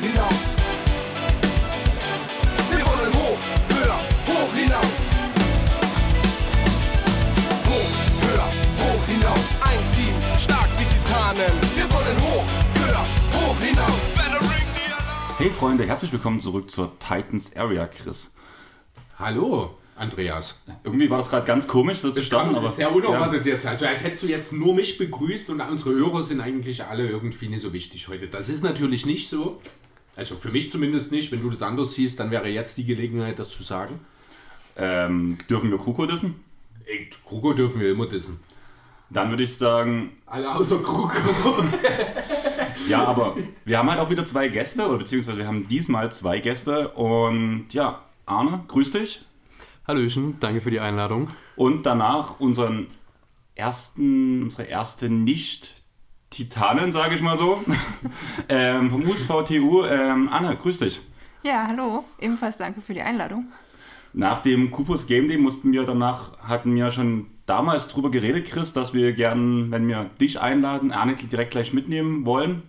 hoch hinaus. Wir wollen hoch, höher, hoch hinaus. Hoch, höher, hoch hinaus. Ein Team, stark wie Titanen. Wir wollen hoch, höher, hoch hinaus. Hey Freunde, herzlich willkommen zurück zur Titans Area, Chris. Hallo, Andreas. Irgendwie war das gerade ganz komisch so zu Das starten, kam aber sehr unerwartet jetzt. Also als hättest du jetzt nur mich begrüßt und unsere Hörer sind eigentlich alle irgendwie nicht so wichtig heute. Das ist natürlich nicht so. Also für mich zumindest nicht. Wenn du das anders siehst, dann wäre jetzt die Gelegenheit, das zu sagen. Ähm, dürfen wir Kruko dissen? Ey, Kruko dürfen wir immer dissen. Dann würde ich sagen, Alle außer Kruko. ja, aber wir haben halt auch wieder zwei Gäste, oder beziehungsweise wir haben diesmal zwei Gäste und ja, Arne, grüß dich. Hallöchen, danke für die Einladung. Und danach unseren ersten, unsere erste Nicht-Titanin, sage ich mal so, ähm, vom USVTU. Ähm, Anne, grüß dich. Ja, hallo. Ebenfalls danke für die Einladung. Nach dem Kupus Game Day mussten wir danach, hatten wir schon damals drüber geredet, Chris, dass wir gern, wenn wir dich einladen, Arne direkt gleich mitnehmen wollen.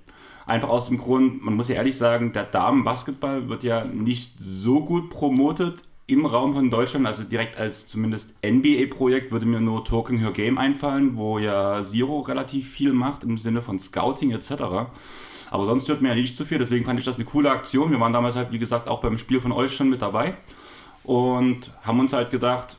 Einfach aus dem Grund, man muss ja ehrlich sagen, der Damenbasketball wird ja nicht so gut promotet im Raum von Deutschland. Also direkt als zumindest NBA-Projekt würde mir nur Talking Her Game einfallen, wo ja Zero relativ viel macht im Sinne von Scouting etc. Aber sonst hört mir ja nicht so viel, deswegen fand ich das eine coole Aktion. Wir waren damals halt, wie gesagt, auch beim Spiel von euch schon mit dabei und haben uns halt gedacht,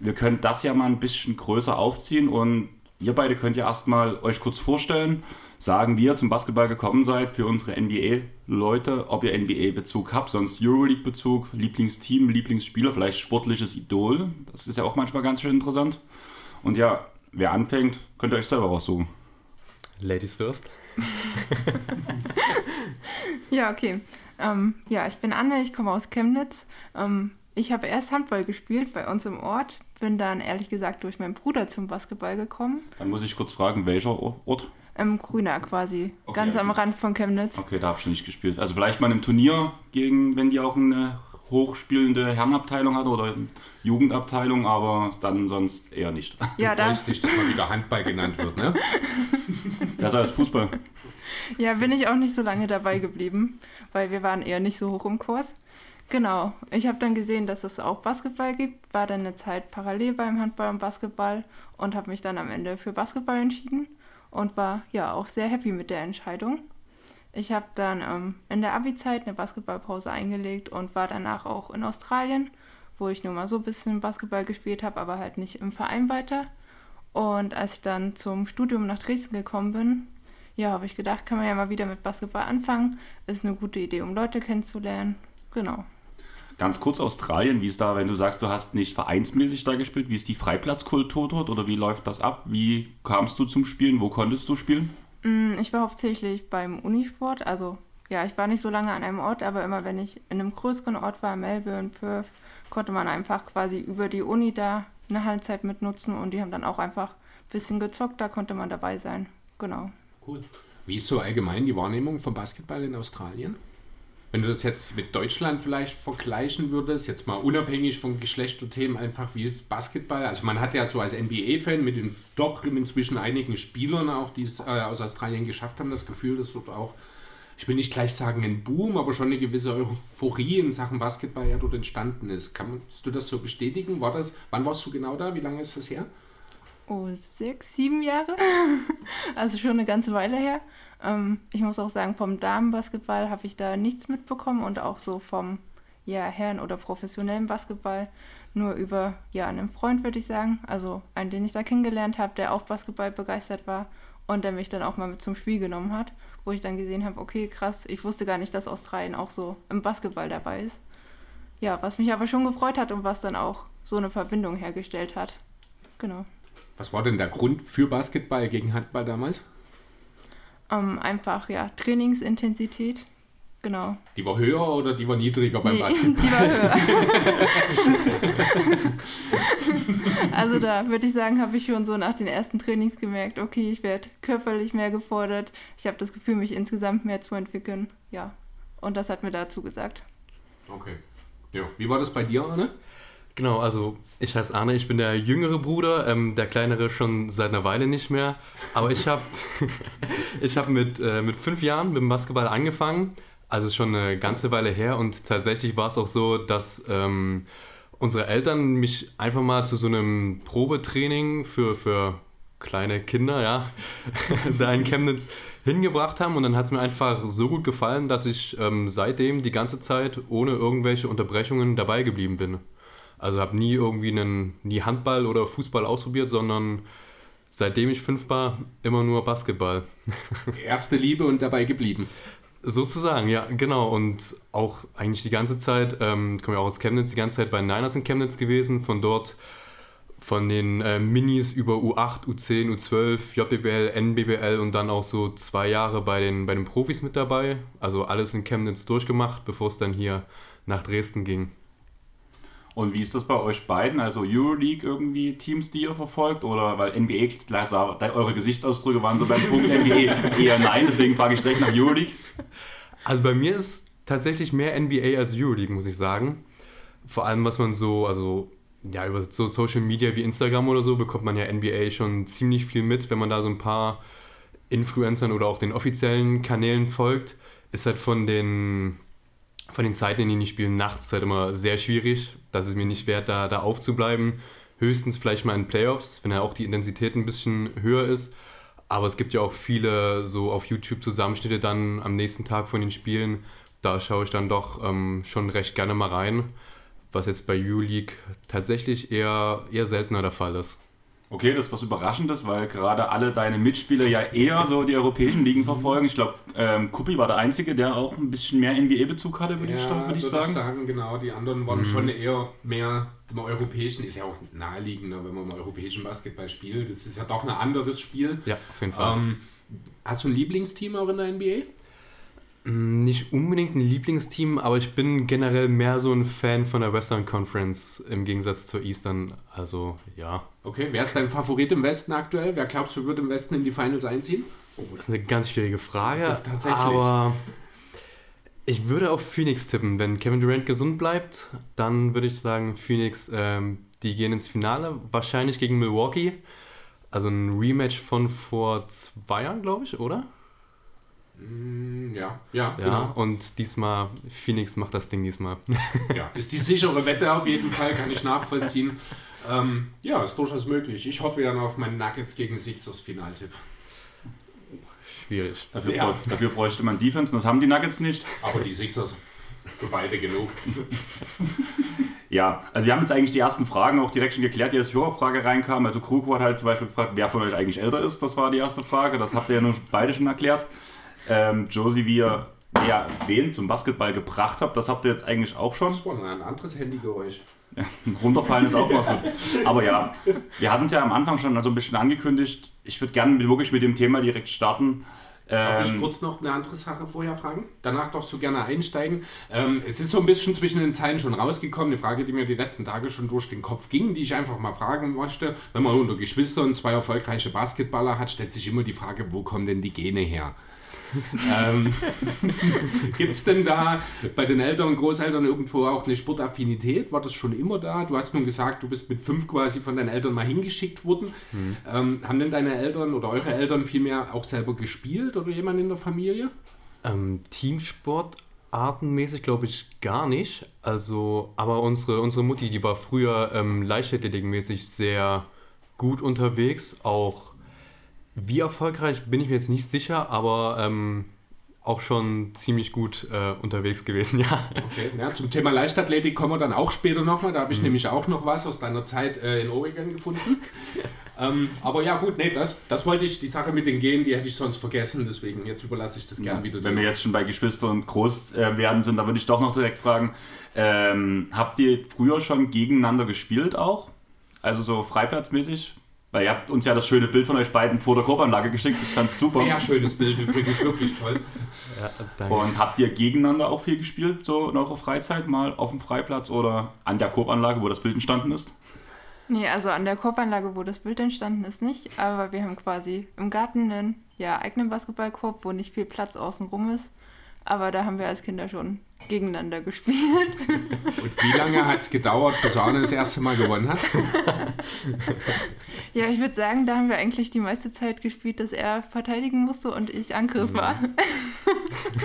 wir können das ja mal ein bisschen größer aufziehen und ihr beide könnt ja erstmal euch kurz vorstellen, sagen, wie ihr zum Basketball gekommen seid für unsere NBA-Leute, ob ihr NBA-Bezug habt, sonst Euroleague-Bezug, Lieblingsteam, Lieblingsspieler, vielleicht sportliches Idol. Das ist ja auch manchmal ganz schön interessant. Und ja, wer anfängt, könnt ihr euch selber raussuchen. Ladies first. Ja, okay. Ähm, ja, ich bin Anne, ich komme aus Chemnitz. Ähm, ich habe erst Handball gespielt bei uns im Ort, bin dann ehrlich gesagt durch meinen Bruder zum Basketball gekommer Dann muss ich kurz fragen, welcher Ort? Im Grüner quasi, Okay, ganz am also- Rand von Chemnitz. Okay, da habe ich nicht gespielt. Also vielleicht mal im Turnier gegen, wenn die auch eine hochspielende Herrenabteilung hat oder Jugendabteilung, aber dann sonst eher nicht. Ja, du da, freust dich, dass mal wieder Handball genannt wird, ne? Besser als Fußball. ja, bin ich auch nicht so lange dabei geblieben, weil wir waren eher nicht so hoch im Kurs. Genau, ich habe dann gesehen, dass es auch Basketball gibt, war dann eine Zeit parallel beim Handball und Basketball und habe mich dann am Ende für Basketball entschieden und war ja auch sehr happy mit der Entscheidung. Ich habe dann ähm, in der Abi-Zeit eine Basketballpause eingelegt und war danach auch in Australien, wo ich nur mal so ein bisschen Basketball gespielt habe, aber halt nicht im Verein weiter. Und als ich dann zum Studium nach Dresden gekommen bin, ja, habe ich gedacht, kann man ja mal wieder mit Basketball anfangen. Ist eine gute Idee, um Leute kennenzulernen. Genau. Ganz kurz Australien, wie ist da, wenn du sagst, du hast nicht vereinsmäßig da gespielt, wie ist die Freiplatzkultur dort oder wie läuft das ab? Wie kamst du zum Spielen? Wo konntest du spielen? Mm, Ich war hauptsächlich beim Unisport, also ja, ich war nicht so lange an einem Ort, aber immer wenn ich in einem größeren Ort war, Melbourne, Perth, konnte man einfach quasi über die Uni da eine Halbzeit mitnutzen und die haben dann auch einfach ein bisschen gezockt, da konnte man dabei sein. Genau. Gut. Wie ist so allgemein die Wahrnehmung vom Basketball in Australien? Wenn du das jetzt mit Deutschland vielleicht vergleichen würdest, jetzt mal unabhängig von Geschlechterthemen, einfach wie ist Basketball? Also man hat ja so als NBA-Fan mit den doch inzwischen einigen Spielern auch, die es äh, aus Australien geschafft haben, das Gefühl, dass dort auch, ich will nicht gleich sagen ein Boom, aber schon eine gewisse Euphorie in Sachen Basketball ja dort entstanden ist. Kannst du das so bestätigen? War das, wann warst du genau da? Wie lange ist das her? Oh, sechs, sieben Jahre? also schon eine ganze Weile her. Ähm, ich muss auch sagen, vom Damenbasketball habe ich da nichts mitbekommen und auch so vom ja, Herren- oder professionellen Basketball nur über ja, einen Freund, würde ich sagen. Also einen, den ich da kennengelernt habe, der auch Basketball begeistert war und der mich dann auch mal mit zum Spiel genommen hat, wo ich dann gesehen habe, okay, krass, ich wusste gar nicht, dass Australien auch so im Basketball dabei ist. Ja, was mich aber schon gefreut hat und was dann auch so eine Verbindung hergestellt hat. Genau. Was war denn der Grund für Basketball gegen Handball damals? Ähm, einfach, ja, Trainingsintensität. Genau. Die war höher oder die war niedriger beim Nee, Basketball? die war höher. also da würde ich sagen, habe ich schon so nach den ersten Trainings gemerkt, okay, ich werde körperlich mehr gefordert. Ich habe das Gefühl, mich insgesamt mehr zu entwickeln. Ja. Und das hat mir dazu gesagt. Okay. Ja. Wie war das bei dir, Arne? Genau, also ich heiße Arne, ich bin der jüngere Bruder, ähm, der kleinere schon seit einer Weile nicht mehr. Aber ich habe ich hab mit, äh, mit fünf Jahren mit dem Basketball angefangen. Also schon eine ganze Weile her und tatsächlich war es auch so, dass ähm, unsere Eltern mich einfach mal zu so einem Probetraining für, für kleine Kinder, ja, da in Chemnitz hingebracht haben und dann hat es mir einfach so gut gefallen, dass ich ähm, seitdem die ganze Zeit ohne irgendwelche Unterbrechungen dabei geblieben bin. Also habe nie irgendwie einen, nie Handball oder Fußball ausprobiert, sondern seitdem ich fünf war, immer nur Basketball. Erste Liebe und dabei geblieben. Sozusagen, ja, genau. Und auch eigentlich die ganze Zeit, ähm, komme ja auch aus Chemnitz, die ganze Zeit bei Niners in Chemnitz gewesen. Von dort, von den äh, Minis über U8, U10, U12, JBL, NBBL und dann auch so zwei Jahre bei den, bei den Profis mit dabei. Also alles in Chemnitz durchgemacht, bevor es dann hier nach Dresden ging. Und wie ist das bei euch beiden? Also Euroleague irgendwie Teams, die ihr verfolgt? Oder weil NBA, klar, sah- eure Gesichtsausdrücke waren so beim Punkt NBA eher nein, deswegen frage ich direkt nach Euroleague. Also bei mir ist tatsächlich mehr NBA als Euroleague, muss ich sagen. Vor allem, was man so, also ja, über so Social Media wie Instagram oder so bekommt man ja NBA schon ziemlich viel mit, wenn man da so ein paar Influencern oder auch den offiziellen Kanälen folgt. Ist halt von den, von den Zeiten, in denen die spielen, nachts halt immer sehr schwierig. Das ist mir nicht wert, da, da aufzubleiben. Höchstens vielleicht mal in Playoffs, wenn ja auch die Intensität ein bisschen höher ist. Aber es gibt ja auch viele so auf YouTube Zusammenschnitte dann am nächsten Tag von den Spielen. Da schaue ich dann doch ähm, schon recht gerne mal rein, was jetzt bei U-League tatsächlich eher, eher seltener der Fall ist. Okay, das ist was Überraschendes, weil gerade alle deine Mitspieler ja eher so die europäischen Ligen verfolgen. Ich glaube, ähm, Kuppi war der Einzige, der auch ein bisschen mehr NBA-Bezug hatte, würde ich, doch- würde ich sagen. genau. Die anderen waren schon eher mehr im europäischen, ist ja auch naheliegender, wenn man im europäischen Basketball spielt. Das ist ja doch ein anderes Spiel. Ja, auf jeden Fall. Ähm, hast du ein Lieblingsteam auch in der NBA? Nicht unbedingt ein Lieblingsteam, aber ich bin generell mehr so ein Fan von der Western Conference im Gegensatz zur Eastern. Also ja, Okay, wer ist dein Favorit im Westen aktuell? Wer glaubst du wird im Westen in die Finals einziehen? Das ist eine ganz schwierige Frage. Das ist tatsächlich- Aber ich würde auf Phoenix tippen. Wenn Kevin Durant gesund bleibt, dann würde ich sagen, Phoenix, ähm, die gehen ins Finale. Wahrscheinlich gegen Milwaukee. Also ein Rematch von vor zwei Jahren, glaube ich, oder? Hm, Ja, ja, Ja. genau. Und diesmal, Phoenix macht das Ding diesmal. Ja, ist die sichere Wette auf jeden Fall, kann ich nachvollziehen. Ähm, ja, ist durchaus möglich. Ich hoffe dann auf meinen Nuggets gegen Sixers Finaltipp. Schwierig. Dafür, Ja. bräu- dafür bräuchte man Defense, und das haben die Nuggets nicht. Aber die Sixers für beide genug. Ja, also wir haben jetzt eigentlich die ersten Fragen auch direkt schon geklärt, die als Hörerfrage reinkam. Also Kruko hat halt zum Beispiel gefragt, wer von euch eigentlich älter ist. Das war die erste Frage. Das habt ihr ja nun beide schon erklärt. Ähm, Josie, wie ihr ja, wen zum Basketball gebracht habt, das habt ihr jetzt eigentlich auch schon. Das war ein anderes Handygeräusch. Runterfallen ist auch mal gut. Aber ja, wir hatten es ja am Anfang schon so ein bisschen angekündigt. Ich würde gerne wirklich mit dem Thema direkt starten. Darf ich Ähm, kurz noch eine andere Sache vorher fragen? Danach darfst du gerne einsteigen. Ähm, es ist so ein bisschen zwischen den Zeilen schon rausgekommen, eine Frage, die mir die letzten Tage schon durch den Kopf ging, die ich einfach mal fragen möchte. Wenn man unter Geschwistern zwei erfolgreiche Basketballer hat, stellt sich immer die Frage, wo kommen denn die Gene her? Ähm, Gibt es denn da bei den Eltern und Großeltern irgendwo auch eine Sportaffinität? War das schon immer da? Du hast nun gesagt, du bist mit fünf quasi von deinen Eltern mal hingeschickt worden. Ähm, haben denn deine Eltern oder eure Eltern vielmehr auch selber gespielt oder jemand in der Familie? Ähm, Teamsportartenmäßig glaube ich gar nicht. Also, aber unsere, unsere Mutti, die war früher ähm, Leichtathletikmäßig sehr gut unterwegs. Auch wie erfolgreich bin ich mir jetzt nicht sicher, aber ähm, auch schon ziemlich gut äh, unterwegs gewesen, ja. Okay. Ja, zum Thema Leichtathletik kommen wir dann auch später nochmal. Da habe ich nämlich auch noch was aus deiner Zeit äh, in Oregon gefunden. ähm, aber ja, gut, nee, das, das wollte ich, die Sache mit den Genen, die hätte ich sonst vergessen. Deswegen jetzt überlasse ich das gern wieder. Wenn dir. wir jetzt schon bei Geschwister und groß äh, werden sind, da würde ich doch noch direkt fragen, ähm, habt ihr früher schon gegeneinander gespielt auch? Also so freiplatzmäßig? Weil ihr habt uns ja das schöne Bild von euch beiden vor der Korbanlage geschickt, ich fand's super. Sehr schönes Bild übrigens, wirklich toll. ja danke. Und habt ihr gegeneinander auch viel gespielt, so in eurer Freizeit, mal auf dem Freiplatz oder an der Korbanlage, wo das Bild entstanden ist? Nee, also an der Korbanlage, wo das Bild entstanden ist, nicht. Aber wir haben quasi im Garten einen ja, eigenen Basketballkorb, wo nicht viel Platz außenrum ist. Aber da haben wir als Kinder schon gegeneinander gespielt. Und wie lange hat es gedauert, bis Arne das erste Mal gewonnen hat? Ja, ich würde sagen, da haben wir eigentlich die meiste Zeit gespielt, dass er verteidigen musste und ich Angriff war.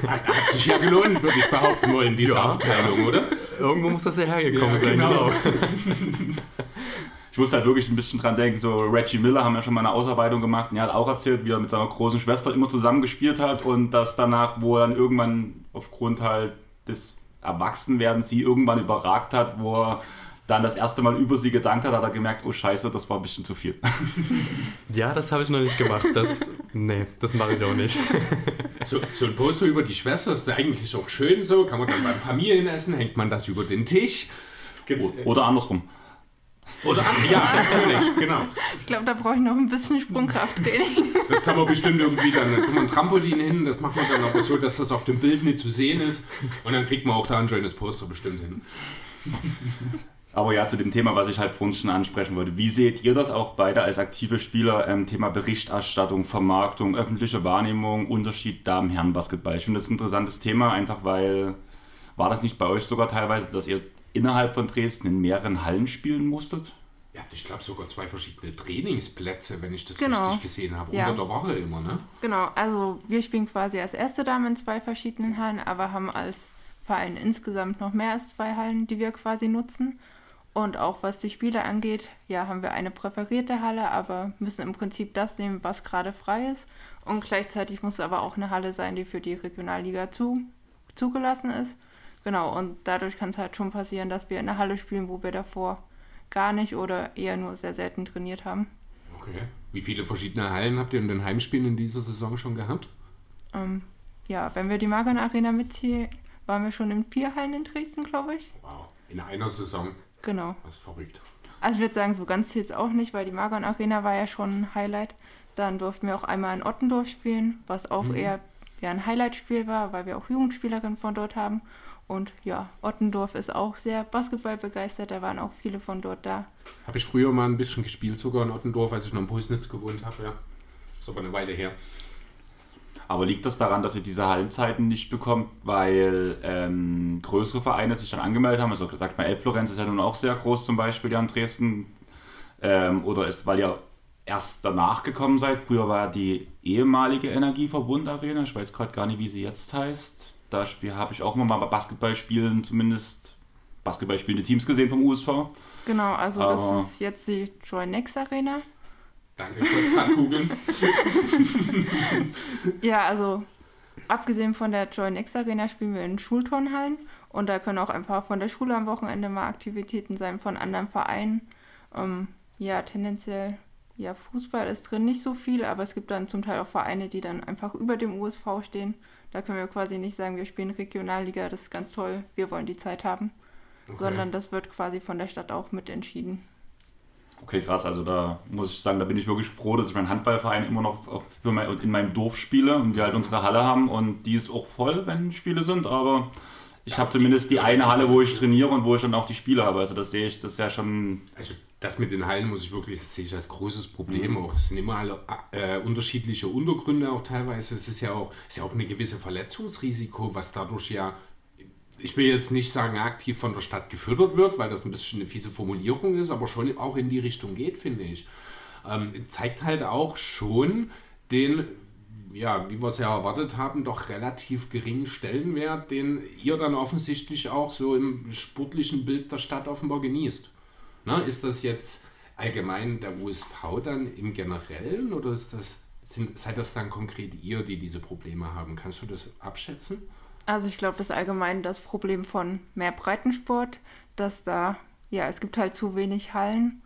Hat, hat sich ja gelohnt, würde ich behaupten wollen, diese Ja. Aufteilung, oder? Irgendwo muss das ja hergekommen Ja, sein, genau. genau. Ich muss halt wirklich ein bisschen dran denken, so Reggie Miller haben ja schon mal eine Ausarbeitung gemacht und er hat auch erzählt, wie er mit seiner großen Schwester immer zusammen gespielt hat und dass danach, wo er dann irgendwann aufgrund halt des Erwachsenwerdens sie irgendwann überragt hat, wo er dann das erste Mal über sie gedankt hat, hat er gemerkt, oh scheiße, das war ein bisschen zu viel. Ja, das habe ich noch nicht gemacht. Das, nee, das mache ich auch nicht. So, so ein Poster über die Schwester ist eigentlich auch schön so. Kann man dann beim Familienessen, hängt man das über den Tisch. Gibt's, Oder andersrum. Oder ja, natürlich, genau. Ich glaube, da brauche ich noch ein bisschen Sprungkrafttraining. Das kann man bestimmt irgendwie dann, da tut man ein Trampolin hin, das macht man dann aber so, dass das auf dem Bild nicht zu sehen ist. Und dann kriegt man auch da ein schönes Poster bestimmt hin. Aber ja, zu dem Thema, was ich halt vorhin schon ansprechen wollte. Wie seht ihr das auch beide als aktive Spieler? Ähm, Thema Berichterstattung, Vermarktung, öffentliche Wahrnehmung, Unterschied Damen-Herren-Basketball. Ich finde das ein interessantes Thema, einfach weil, war das nicht bei euch sogar teilweise, dass ihr innerhalb von Dresden in mehreren Hallen spielen musstet? Ihr habt, ich glaube, sogar zwei verschiedene Trainingsplätze, wenn ich das Genau. richtig gesehen habe. Ja. Unter der Woche immer, ne? Genau, also wir spielen quasi als erste Dame in zwei verschiedenen Hallen, aber haben als Verein insgesamt noch mehr als zwei Hallen, die wir quasi nutzen. Und auch was die Spiele angeht, ja, haben wir eine präferierte Halle, aber müssen im Prinzip das nehmen, was gerade frei ist. Und gleichzeitig muss es aber auch eine Halle sein, die für die Regionalliga zu, zugelassen ist. Genau, und dadurch kann es halt schon passieren, dass wir in einer Halle spielen, wo wir davor gar nicht oder eher nur sehr selten trainiert haben. Okay. Wie viele verschiedene Hallen habt ihr in den Heimspielen in dieser Saison schon gehabt? Ähm, ja, wenn wir die Magan Arena mitziehen, waren wir schon in vier Hallen in Dresden, glaube ich. Wow. In einer Saison. Genau. Was verrückt. Also ich würde sagen, so ganz zählt es auch nicht, weil die Magan Arena war ja schon ein Highlight. Dann durften wir auch einmal in Ottendorf spielen, was auch eher ja, ein Highlight-Spiel war, weil wir auch Jugendspielerinnen von dort haben. Und ja, Ottendorf ist auch sehr Basketball begeistert, da waren auch viele von dort da. Habe ich früher mal ein bisschen gespielt, sogar in Ottendorf, als ich noch in Pulsnitz gewohnt habe, ja. Ist aber eine Weile her. Aber liegt das daran, dass ihr diese Hallenzeiten nicht bekommt, weil ähm, größere Vereine sich dann angemeldet haben? Also sagt mal, Elbflorenz ist ja nun auch sehr groß zum Beispiel ja in Dresden. Ähm, oder ist, weil ihr erst danach gekommen seid? Früher war die ehemalige Energieverbund Arena, ich weiß gerade gar nicht, wie sie jetzt heißt. Da spiel- habe ich auch immer mal bei Basketballspielen zumindest Basketballspielende Teams gesehen vom USV. Genau, also Aber- das ist jetzt die Joy Next Arena. Danke, gerade googeln. Ja, also abgesehen von der Joy Next Arena spielen wir in Schulturnhallen und da können auch einfach von der Schule am Wochenende mal Aktivitäten sein von anderen Vereinen. Ähm, ja, tendenziell, ja, Fußball ist drin nicht so viel, aber es gibt dann zum Teil auch Vereine, die dann einfach über dem USV stehen. Da können wir quasi nicht sagen, wir spielen Regionalliga, das ist ganz toll, wir wollen die Zeit haben, sondern das wird quasi von der Stadt auch mit entschieden. Okay, krass. Also da muss ich sagen, da bin ich wirklich froh, dass ich meinen Handballverein immer noch in meinem Dorf spiele und wir halt unsere Halle haben und die ist auch voll, wenn Spiele sind, aber ich habe zumindest die eine Halle, wo ich trainiere und wo ich dann auch die Spiele habe. Also das sehe ich, das ist ja schon Also das mit den Hallen muss ich wirklich, das sehe ich als großes Problem auch. Es sind immer alle äh, unterschiedliche Untergründe auch teilweise. Es ist ja auch, ist ja auch eine gewisse Verletzungsrisiko, was dadurch ja, ich will jetzt nicht sagen aktiv von der Stadt gefördert wird, weil das ein bisschen eine fiese Formulierung ist, aber schon auch in die Richtung geht, finde ich. Ähm, zeigt halt auch schon den, ja, wie wir es ja erwartet haben, doch relativ geringen Stellenwert, den ihr dann offensichtlich auch so im sportlichen Bild der Stadt offenbar genießt. Na, ist das jetzt allgemein der USV dann im Generellen oder ist das, sind, seid das dann konkret ihr, die diese Probleme haben? Kannst du das abschätzen? Also ich glaube, das ist allgemein das Problem von mehr Breitensport, dass da, ja, es gibt halt zu wenig Hallen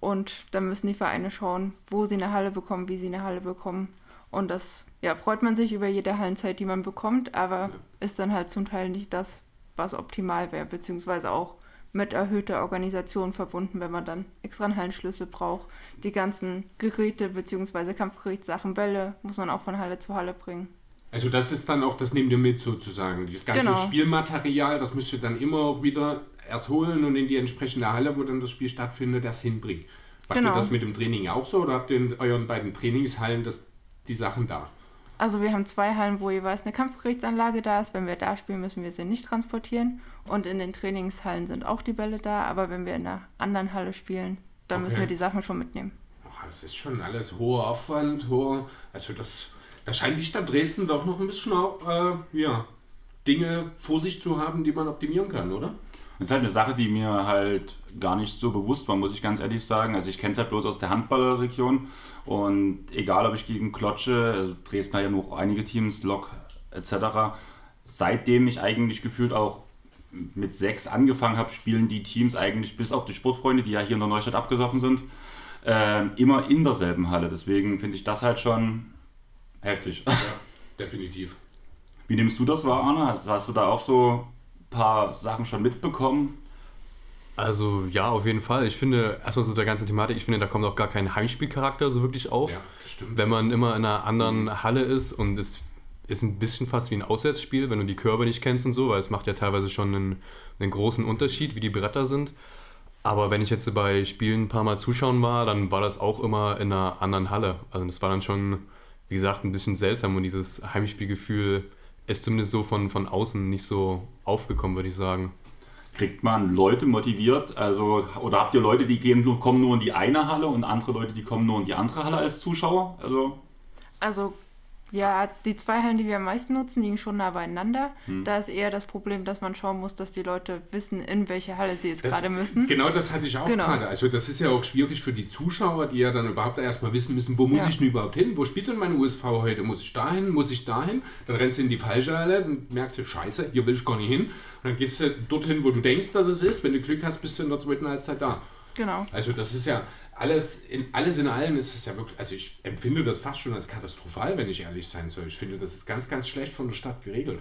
und da müssen die Vereine schauen, wo sie eine Halle bekommen, wie sie eine Halle bekommen. Und das, ja, freut man sich über jede Hallenzeit, die man bekommt, aber ist dann halt zum Teil nicht das, was optimal wäre, beziehungsweise auch mit erhöhter Organisation verbunden, wenn man dann extra einen Hallenschlüssel braucht. Die ganzen Geräte, beziehungsweise Kampfgerichtssachen, Bälle, muss man auch von Halle zu Halle bringen. Also das ist dann auch, das nehmt ihr mit sozusagen. Das ganze Genau. Spielmaterial, das müsst ihr dann immer wieder erst holen und in die entsprechende Halle, wo dann das Spiel stattfindet, das hinbringen. Macht Genau. ihr das mit dem Training auch so oder habt ihr in euren beiden Trainingshallen das, die Sachen da? Also wir haben zwei Hallen, wo jeweils eine Kampfgerichtsanlage da ist. Wenn wir da spielen, müssen wir sie nicht transportieren. Und in den Trainingshallen sind auch die Bälle da. Aber wenn wir in einer anderen Halle spielen, dann Okay. müssen wir die Sachen schon mitnehmen. Das ist schon alles hoher Aufwand, hoher. Also das, da scheint die Stadt Dresden doch noch ein bisschen auch, äh, ja, Dinge vor sich zu haben, die man optimieren kann, oder? Das ist halt eine Sache, die mir halt gar nicht so bewusst war, muss ich ganz ehrlich sagen. Also ich kenne es halt bloß aus der Handballregion und egal, ob ich gegen Klotsche, also Dresden hat ja noch einige Teams, Lok etc., seitdem ich eigentlich gefühlt auch mit sechs angefangen habe, spielen die Teams eigentlich bis auf die Sportfreunde, die ja hier in der Neustadt abgesoffen sind, ähm, immer in derselben Halle. Deswegen finde ich das halt schon heftig. Ja, definitiv. Wie nimmst du das wahr, Anna? Hast, hast du da auch so ein paar Sachen schon mitbekommen? Also ja, auf jeden Fall. Ich finde, erstmal so der ganze Thematik, ich finde, da kommt auch gar kein Heimspielcharakter so wirklich auf. Ja, stimmt. Wenn man immer in einer anderen Halle ist und es ist ein bisschen fast wie ein Auswärtsspiel, wenn du die Körbe nicht kennst und so, weil es macht ja teilweise schon einen, einen großen Unterschied, wie die Bretter sind. Aber wenn ich jetzt bei Spielen ein paar Mal zuschauen war, dann war das auch immer in einer anderen Halle. Also das war dann schon, wie gesagt, ein bisschen seltsam und dieses Heimspielgefühl ist zumindest so von, von außen nicht so aufgekommen, würde ich sagen. Kriegt man Leute motiviert? Also, oder habt ihr Leute, die gehen, kommen nur in die eine Halle und andere Leute, die kommen nur in die andere Halle als Zuschauer? Also, Also ja, die zwei Hallen, die wir am meisten nutzen, liegen schon nah beieinander. Da ist eher das Problem, dass man schauen muss, dass die Leute wissen, in welche Halle sie jetzt Das- gerade müssen. Genau das hatte ich auch Genau. gerade. Also das ist ja auch schwierig für die Zuschauer, die ja dann überhaupt erstmal wissen müssen, wo muss Ja. ich denn überhaupt hin? Wo spielt denn mein USV heute? Muss ich dahin? Muss ich dahin? Dann rennst du in die falsche Halle, dann merkst du, scheiße, hier will ich gar nicht hin. Und dann gehst du dorthin, wo du denkst, dass es ist. Wenn du Glück hast, bist du in der zweiten Halbzeit da. Genau. Also das ist ja alles in, alles in allem ist es ja wirklich, also ich empfinde das fast schon als katastrophal, wenn ich ehrlich sein soll. Ich finde, das ist ganz, ganz schlecht von der Stadt geregelt.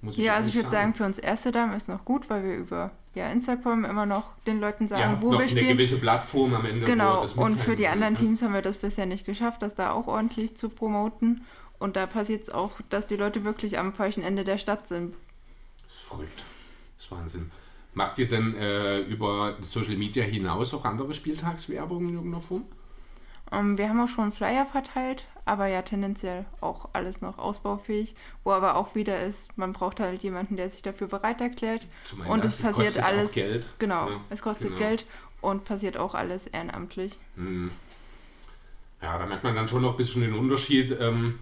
Muss Ja, also ich würde sagen, für uns Erste Damen ist noch gut, weil wir über ja, Instagram immer noch den Leuten sagen, ja, wo wir eine spielen. gewisse Plattform am Ende. Genau, und für die anderen ja. Teams haben wir das bisher nicht geschafft, das da auch ordentlich zu promoten. Und da passiert es auch, dass die Leute wirklich am falschen Ende der Stadt sind. Das ist verrückt. Das ist Wahnsinn. Macht ihr denn äh, über Social Media hinaus auch andere Spieltagswerbung in irgendeiner Form? Ähm, wir haben auch schon Flyer verteilt, aber ja tendenziell auch alles noch ausbaufähig. Wo aber auch wieder ist, man braucht halt jemanden, der sich dafür bereit erklärt. Zum Und es passiert kostet alles. Geld. Genau, Ja, es kostet genau. Geld und passiert auch alles ehrenamtlich. Hm. Ja, da merkt man dann schon noch ein bisschen den Unterschied ähm,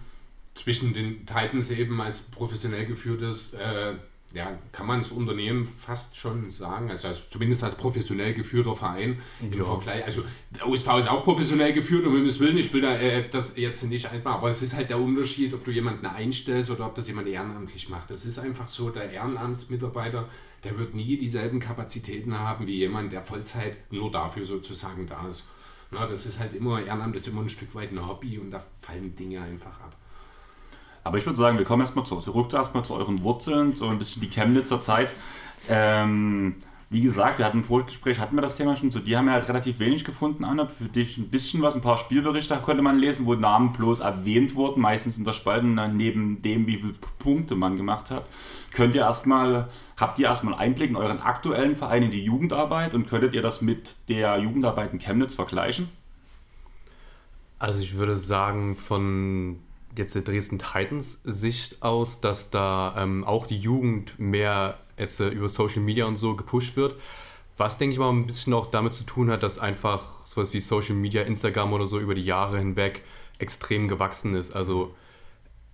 zwischen den Titans eben als professionell geführtes, äh, ja, kann man das Unternehmen fast schon sagen, also als, zumindest als professionell geführter Verein im Ja. Vergleich. Also der USV ist auch professionell geführt, um Himmels Willen, ich will da äh, das jetzt nicht einfach, aber es ist halt der Unterschied, ob du jemanden einstellst oder ob das jemand ehrenamtlich macht. Das ist einfach so, der Ehrenamtsmitarbeiter, der wird nie dieselben Kapazitäten haben wie jemand, der Vollzeit nur dafür sozusagen da ist. Na, das ist halt immer, Ehrenamt ist immer ein Stück weit ein Hobby und da fallen Dinge einfach ab. Aber ich würde sagen, wir kommen erstmal zurück, erstmal zu euren Wurzeln, so ein bisschen die Chemnitzer Zeit. Ähm, wie gesagt, wir hatten im Vorgespräch, hatten wir das Thema schon, zu dir haben wir halt relativ wenig gefunden, Anna. Für dich ein bisschen was, ein paar Spielberichte konnte man lesen, wo Namen bloß erwähnt wurden, meistens in der Spalte, neben dem, wie viele Punkte man gemacht hat. Könnt ihr erstmal, habt ihr erstmal Einblick in euren aktuellen Verein in die Jugendarbeit und könntet ihr das mit der Jugendarbeit in Chemnitz vergleichen? Also ich würde sagen, von jetzt der Dresden Titans Sicht aus, dass da ähm, auch die Jugend mehr jetzt äh, über Social Media und so gepusht wird. Was, denke ich mal, ein bisschen auch damit zu tun hat, dass einfach sowas wie Social Media, Instagram oder so über die Jahre hinweg extrem gewachsen ist. Also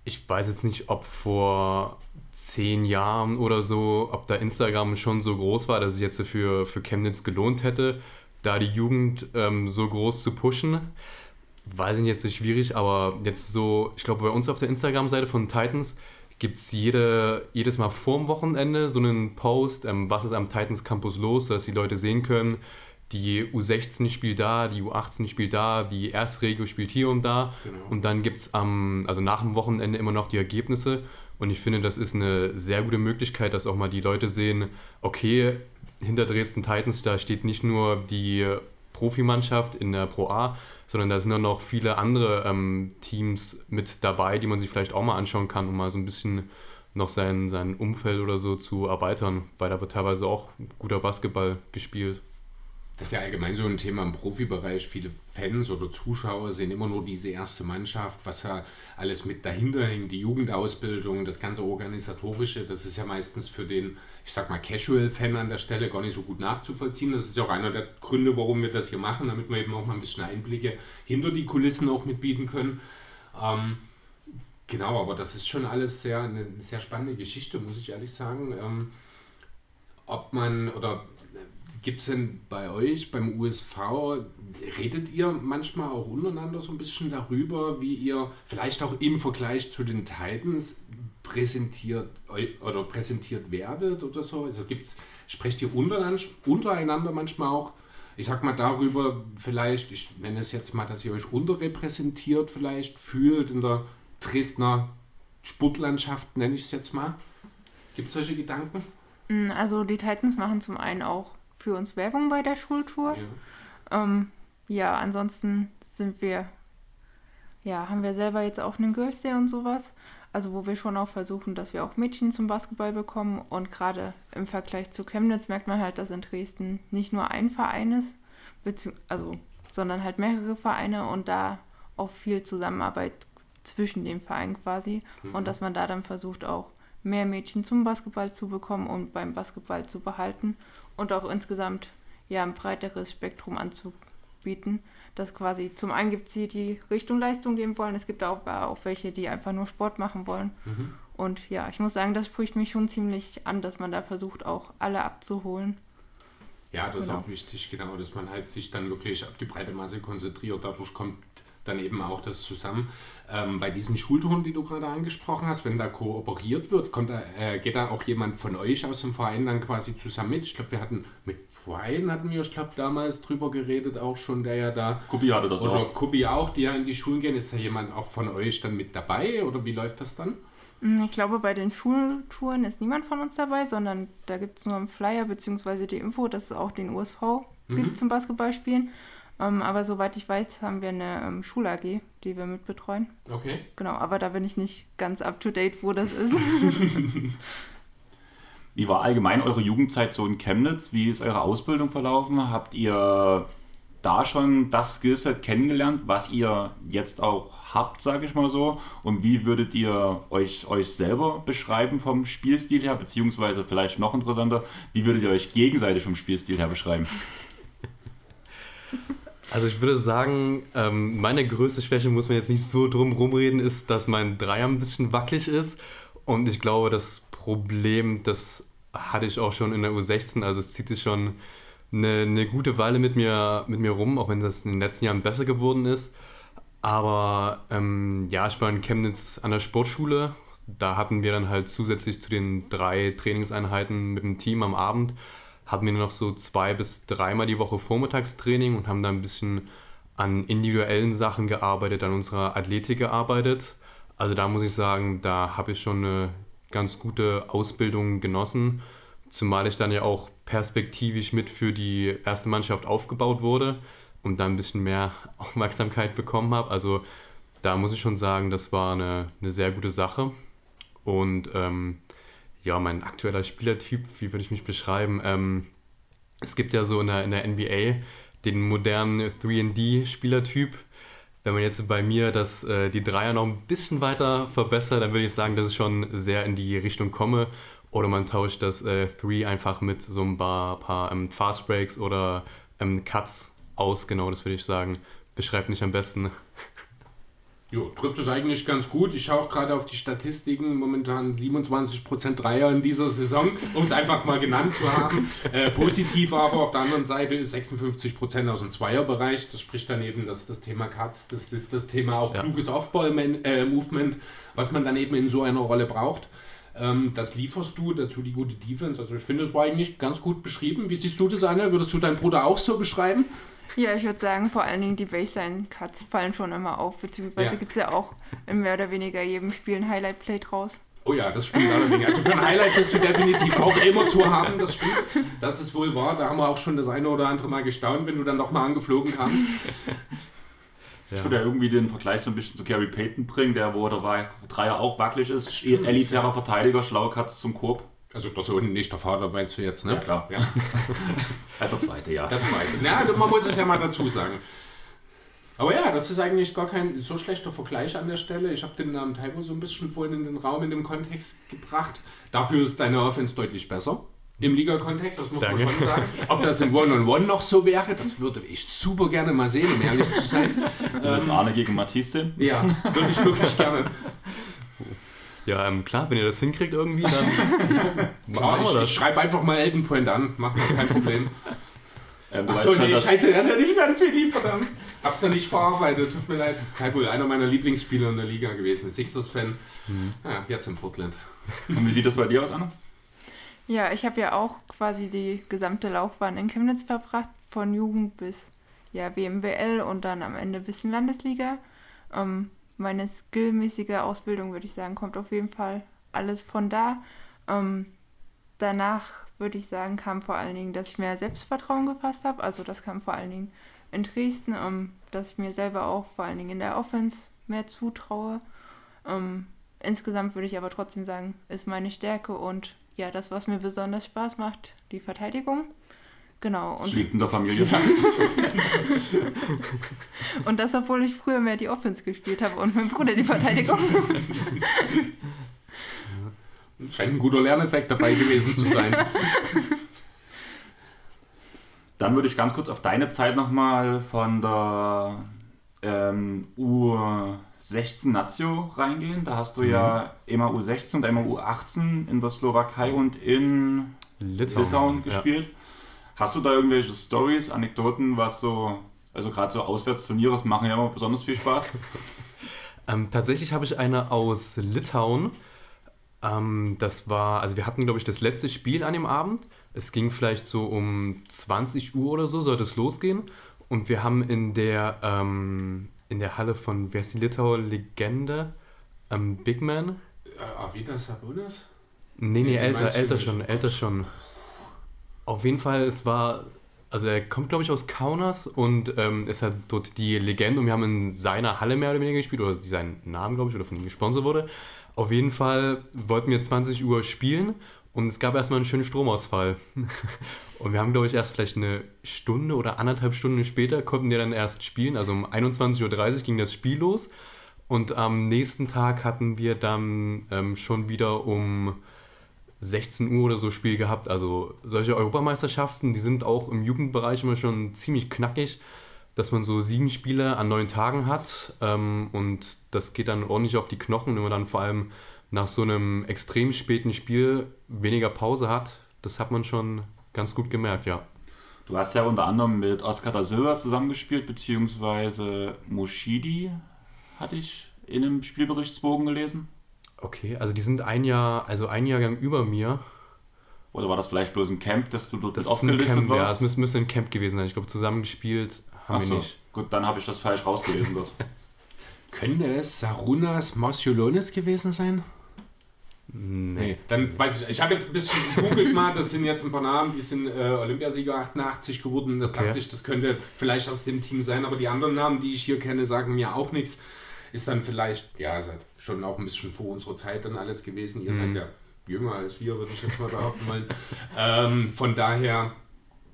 ich weiß jetzt nicht, ob vor zehn Jahren oder so, ob da Instagram schon so groß war, dass es jetzt für, für Chemnitz gelohnt hätte, da die Jugend ähm, so groß zu pushen. Weiß ich nicht, jetzt ist schwierig, aber jetzt so, ich glaube, bei uns auf der Instagram-Seite von Titans gibt es jede, jedes Mal vorm Wochenende so einen Post, ähm, was ist am Titans Campus los, dass die Leute sehen können, die U16 spielt da, die U18 spielt da, die Erstregio spielt hier und da. Genau. Und dann gibt es am, also nach dem Wochenende immer noch die Ergebnisse. Und ich finde, das ist eine sehr gute Möglichkeit, dass auch mal die Leute sehen, okay, hinter Dresden Titans, da steht nicht nur die Profimannschaft in der Pro A, sondern da sind dann noch viele andere ähm, Teams mit dabei, die man sich vielleicht auch mal anschauen kann, um mal so ein bisschen noch sein, sein Umfeld oder so zu erweitern, weil da wird teilweise auch guter Basketball gespielt. Das ist ja allgemein so ein Thema im Profibereich. Viele Fans oder Zuschauer sehen immer nur diese erste Mannschaft, was ja alles mit dahinter hängt, die Jugendausbildung, das ganze Organisatorische. Das ist ja meistens für den, ich sag mal, Casual-Fan an der Stelle gar nicht so gut nachzuvollziehen. Das ist ja auch einer der Gründe, warum wir das hier machen, damit wir eben auch mal ein bisschen Einblicke hinter die Kulissen auch mitbieten können. Ähm, genau, aber das ist schon alles sehr, eine sehr spannende Geschichte, muss ich ehrlich sagen. Ähm, ob man oder Gibt es denn bei euch beim USV, redet ihr manchmal auch untereinander so ein bisschen darüber, wie ihr vielleicht auch im Vergleich zu den Titans präsentiert oder präsentiert werdet oder so? Also gibt's, sprecht ihr untereinander manchmal auch, ich sag mal darüber, vielleicht, ich nenne es jetzt mal, dass ihr euch unterrepräsentiert vielleicht fühlt in der Dresdner Sportlandschaft, nenne ich es jetzt mal. Gibt es solche Gedanken? Mm, also die Titans machen zum einen auch für uns Werbung bei der Schultour. Ja, ähm, ja ansonsten sind wir, ja, haben wir selber jetzt auch einen Girls Day und sowas. Also wo wir schon auch versuchen, dass wir auch Mädchen zum Basketball bekommen. Und gerade im Vergleich zu Chemnitz merkt man halt, dass in Dresden nicht nur ein Verein ist, also, sondern halt mehrere Vereine und da auch viel Zusammenarbeit zwischen den Vereinen quasi. Mhm. Und dass man da dann versucht, auch mehr Mädchen zum Basketball zu bekommen und beim Basketball zu behalten und auch insgesamt ja ein breiteres Spektrum anzubieten. Das quasi zum einen gibt es die, die Richtung Leistung geben wollen, es gibt auch, auch welche, die einfach nur Sport machen wollen. Mhm. Und ja, ich muss sagen, das spricht mich schon ziemlich an, dass man da versucht, auch alle abzuholen. Ja, das genau. ist auch wichtig, genau, dass man halt sich dann wirklich auf die breite Masse konzentriert. Dadurch kommt dann eben auch das zusammen. Ähm, bei diesen Schultouren, die du gerade angesprochen hast, wenn da kooperiert wird, kommt da, äh, geht da auch jemand von euch aus dem Verein dann quasi zusammen mit? Ich glaube, wir hatten mit Brian hatten wir, ich glaube, damals drüber geredet, auch schon, der ja da. Kubi hatte das oder auch. Oder Kubi auch, die ja in die Schulen gehen. Ist da jemand auch von euch dann mit dabei oder wie läuft das dann? Hm, ich glaube, bei den Schultouren ist niemand von uns dabei, sondern da gibt es nur einen Flyer bzw. die Info, dass es auch den USV mhm. gibt zum Basketballspielen. Ähm, aber soweit ich weiß, haben wir eine ähm, Schul-AG, die wir mitbetreuen. Okay. Genau, aber da bin ich nicht ganz up to date, wo das ist. Wie war allgemein eure Jugendzeit so in Chemnitz? Wie ist eure Ausbildung verlaufen? Habt ihr da schon das Skillset kennengelernt, was ihr jetzt auch habt, sage ich mal so? Und wie würdet ihr euch, euch selber beschreiben vom Spielstil her? Beziehungsweise vielleicht noch interessanter, wie würdet ihr euch gegenseitig vom Spielstil her beschreiben? Also ich würde sagen, ähm, meine größte Schwäche, muss man jetzt nicht so drum rumreden, ist, dass mein Dreier ein bisschen wackelig ist. Und ich glaube, das Problem, das hatte ich auch schon in der U16. Also es zieht sich schon eine, eine gute Weile mit mir, mit mir rum, auch wenn das in den letzten Jahren besser geworden ist. Aber ähm, ja, ich war in Chemnitz an der Sportschule. Da hatten wir dann halt zusätzlich zu den drei Trainingseinheiten mit dem Team am Abend hatten wir nur noch so zwei bis dreimal die Woche Vormittagstraining und haben da ein bisschen an individuellen Sachen gearbeitet, an unserer Athletik gearbeitet. Also da muss ich sagen, da habe ich schon eine ganz gute Ausbildung genossen, zumal ich dann ja auch perspektivisch mit für die erste Mannschaft aufgebaut wurde und da ein bisschen mehr Aufmerksamkeit bekommen habe. Also da muss ich schon sagen, das war eine, eine sehr gute Sache. Und ähm, ja, mein aktueller Spielertyp, wie würde ich mich beschreiben? Ähm, es gibt ja so in der, in der NBA den modernen 3D-Spielertyp. Wenn man jetzt bei mir das, äh, die Dreier noch ein bisschen weiter verbessert, dann würde ich sagen, dass ich schon sehr in die Richtung komme. Oder man tauscht das äh, 3 einfach mit so ein paar, paar ähm, Fast Breaks oder ähm, Cuts aus. Genau, das würde ich sagen. Beschreibt mich am besten. Jo, trifft es eigentlich ganz gut. Ich schaue auch gerade auf die Statistiken. Momentan 27% Dreier in dieser Saison, um es einfach mal genannt zu haben. Äh, positiv aber auf der anderen Seite 56% aus dem Zweierbereich. Das spricht dann eben das, das Thema Cuts. Das ist das Thema auch ja. kluges Off-Ball-Movement, äh, was man dann eben in so einer Rolle braucht. Ähm, das lieferst du, dazu die gute Defense. Also ich finde, es war eigentlich ganz gut beschrieben. Wie siehst du das, Anne? Würdest du deinen Bruder auch so beschreiben? Ja, ich würde sagen, vor allen Dingen die Baseline-Cuts fallen schon immer auf, beziehungsweise ja. gibt es ja auch in mehr oder weniger jedem Spiel ein Highlight-Play draus. Oh ja, das stimmt allerdings. Also für ein Highlight bist du definitiv auch immer zu haben, das stimmt. Das ist wohl wahr. Da haben wir auch schon das eine oder andere Mal gestaunt, wenn du dann nochmal angeflogen kamst. Ich würde ja irgendwie den Vergleich so ein bisschen zu Gary Payton bringen, der wo der Dreier auch wackelig ist. Stimmt, elitärer ja. Verteidiger, schlaue Katz zum Korb. Also der Sohn, nicht der Vater, meinst du jetzt, ne? Ja, klar. Ja, Also der zweite, ja. der zweite. Ja, man muss es ja mal dazu sagen. Aber ja, das ist eigentlich gar kein so schlechter Vergleich an der Stelle. Ich habe den Namen Taibo so ein bisschen vorhin in den Raum in dem Kontext gebracht. Dafür ist deine Offense deutlich besser. Im Liga-Kontext, das muss Danke. man schon sagen. Ob das im One-on-One noch so wäre, das würde ich super gerne mal sehen, um ehrlich zu sein. Das ist Arne gegen Matisse. Ja, würde ich wirklich gerne. Ja, ähm, klar, wenn ihr das hinkriegt irgendwie, dann machen wir ich, ich das. schreibe einfach mal Elden Point an, macht mir kein Problem. Ähm, Achso, nee, scheiße, er ist ja nicht mehr ein PD, verdammt. Hab's noch nicht verarbeitet, tut mir leid. Kein Problem, einer meiner Lieblingsspieler in der Liga gewesen, Sixers-Fan. Ja, jetzt in Portland. Und wie sieht das bei dir aus, Anne? Ja, ich habe ja auch quasi die gesamte Laufbahn in Chemnitz verbracht, von Jugend bis ja, WMWL und dann am Ende bis in Landesliga. Ähm, meine skillmäßige Ausbildung, würde ich sagen, kommt auf jeden Fall alles von da. Ähm, danach würde ich sagen, kam vor allen Dingen, dass ich mehr Selbstvertrauen gefasst habe. Also das kam vor allen Dingen in Dresden, ähm, dass ich mir selber auch vor allen Dingen in der Offense mehr zutraue. Ähm, insgesamt würde ich aber trotzdem sagen, ist meine Stärke und ja, das, was mir besonders Spaß macht, die Verteidigung. Genau. Das Und, liegt in der Familie. und das, obwohl ich früher mehr die Offense gespielt habe und mein Bruder die Verteidigung. Scheint ein guter Lerneffekt dabei gewesen zu sein. Dann würde ich ganz kurz auf deine Zeit nochmal von der ähm, U16 Nazio reingehen. Da hast du ja immer U16 und einmal U18 in der Slowakei und in Litauen, Litauen ja. Hast du da irgendwelche Stories, Anekdoten, was so, also gerade so Auswärtsturniere, das machen ja immer besonders viel Spaß. Ähm, tatsächlich habe ich eine aus Litauen. Ähm, das war, also wir hatten, glaube ich, das letzte Spiel an dem Abend. Es ging vielleicht so um 20 Uhr oder so, sollte es losgehen. Und wir haben in der, ähm, in der Halle von, wer ist die Litauer Legende? Ähm, Big Man? Äh, Avida Sabonis? Nee, nee, Nee, älter, älter schon, älter schon. Auf jeden Fall, es war, also er kommt, glaube ich, aus Kaunas und ähm, ist halt dort die Legende und wir haben in seiner Halle mehr oder weniger gespielt, oder seinen Namen, glaube ich, oder von ihm gesponsert wurde. Auf jeden Fall wollten wir 20 Uhr spielen und es gab erstmal einen schönen Stromausfall. Und wir haben, glaube ich, erst vielleicht eine Stunde oder anderthalb Stunden später konnten wir dann erst spielen. Also um 21.30 Uhr ging das Spiel los. Und am nächsten Tag hatten wir dann ähm, schon wieder um 16 Uhr oder so Spiel gehabt. Also solche Europameisterschaften, die sind auch im Jugendbereich immer schon ziemlich knackig, dass man so sieben Spiele an neun Tagen hat. Ähm, und das geht dann ordentlich auf die Knochen, wenn man dann vor allem nach so einem extrem späten Spiel weniger Pause hat. Das hat man schon ganz gut gemerkt, ja. Du hast ja unter anderem mit Oscar da Silva zusammengespielt, beziehungsweise Moshidi, hatte ich in einem Spielberichtsbogen gelesen. Okay, also die sind ein Jahr, also ein Jahrgang über mir. Oder war das vielleicht bloß ein Camp, dass du dort Das aufgelistet Camp, ja, es warst? müsste, müsste ein Camp gewesen sein. Ich glaube, zusammengespielt haben Ach wir so, nicht. gut, dann habe ich das falsch rausgelesen dort. Könnte es Sarunas Marciulonis gewesen sein? Nee, dann weiß ich, ich habe jetzt ein bisschen gegoogelt mal, das sind jetzt ein paar Namen, die sind äh, Olympiasieger 88 geworden, das Okay. dachte ich, das könnte vielleicht aus dem Team sein, aber die anderen Namen, die ich hier kenne, sagen mir auch nichts. Ist dann vielleicht, ja, seid schon auch ein bisschen vor unserer Zeit dann alles gewesen. Ihr seid ja jünger als wir, würde ich jetzt mal behaupten wollen. ähm, von daher,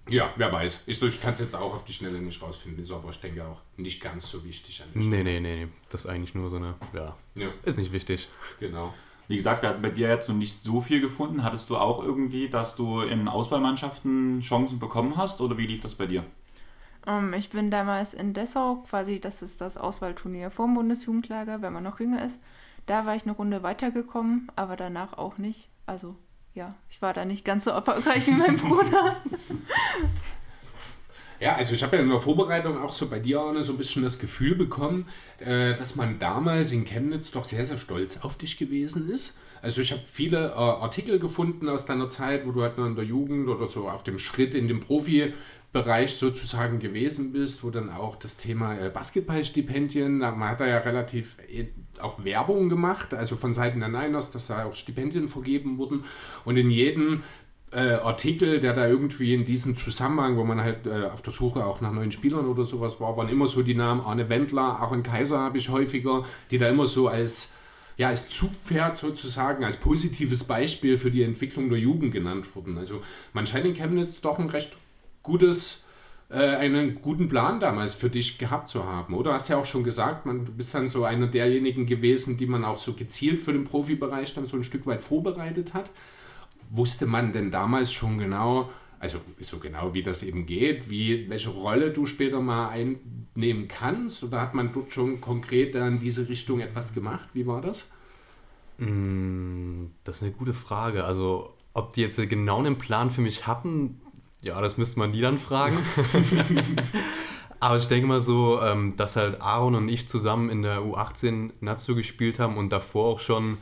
ja, wer weiß. Ich, ich kann es jetzt auch auf die Schnelle nicht rausfinden, ist aber ich denke auch nicht ganz so wichtig an Nee, nee, nee, nee. Das ist eigentlich nur so eine, ja. Ja, ist nicht wichtig. genau. Wie gesagt, wir hatten bei dir jetzt noch nicht so viel gefunden. Hattest du auch irgendwie, dass du in Auswahlmannschaften Chancen bekommen hast oder wie lief das bei dir? Ähm, ich bin damals in Dessau, quasi, das ist das Auswahlturnier vorm Bundesjugendlager, wenn man noch jünger ist. Da war ich eine Runde weitergekommen, aber danach auch nicht. Also ja, ich war da nicht ganz so erfolgreich wie mein Bruder. Ja, also ich habe ja in der Vorbereitung auch so bei dir, Arne, so ein bisschen das Gefühl bekommen, äh, dass man damals in Chemnitz doch sehr, sehr stolz auf dich gewesen ist. Also ich habe viele äh, Artikel gefunden aus deiner Zeit, wo du halt noch in der Jugend oder so auf dem Schritt in den Profibereich sozusagen gewesen bist, wo dann auch das Thema äh, Basketballstipendien, man hat da ja relativ äh, auch Werbung gemacht, also von Seiten der Niners, dass da auch Stipendien vergeben wurden. Und in jedem äh, Artikel, der da irgendwie in diesem Zusammenhang, wo man halt äh, auf der Suche auch nach neuen Spielern oder sowas war, waren immer so die Namen Arne Wendler, Aaron Kaiser habe ich häufiger, die da immer so als ja, als Zugpferd sozusagen, als positives Beispiel für die Entwicklung der Jugend genannt wurden. Also man scheint in Chemnitz doch ein recht gutes, äh, einen guten Plan damals für dich gehabt zu haben. Oder hast ja auch schon gesagt, man, du bist dann so einer derjenigen gewesen, die man auch so gezielt für den Profibereich dann so ein Stück weit vorbereitet hat. Wusste man denn damals schon genau, also so genau wie das eben geht, wie, welche Rolle du später mal einnehmen kannst? Oder hat man dort schon konkret in diese Richtung etwas gemacht? Wie war das? Mm, Das ist eine gute Frage. Also, ob die jetzt genau einen Plan für mich hatten, ja, das müsste man die dann fragen. Aber ich denke mal so, ähm, dass halt Aaron und ich zusammen in der U18 Nazio gespielt haben und davor auch schon,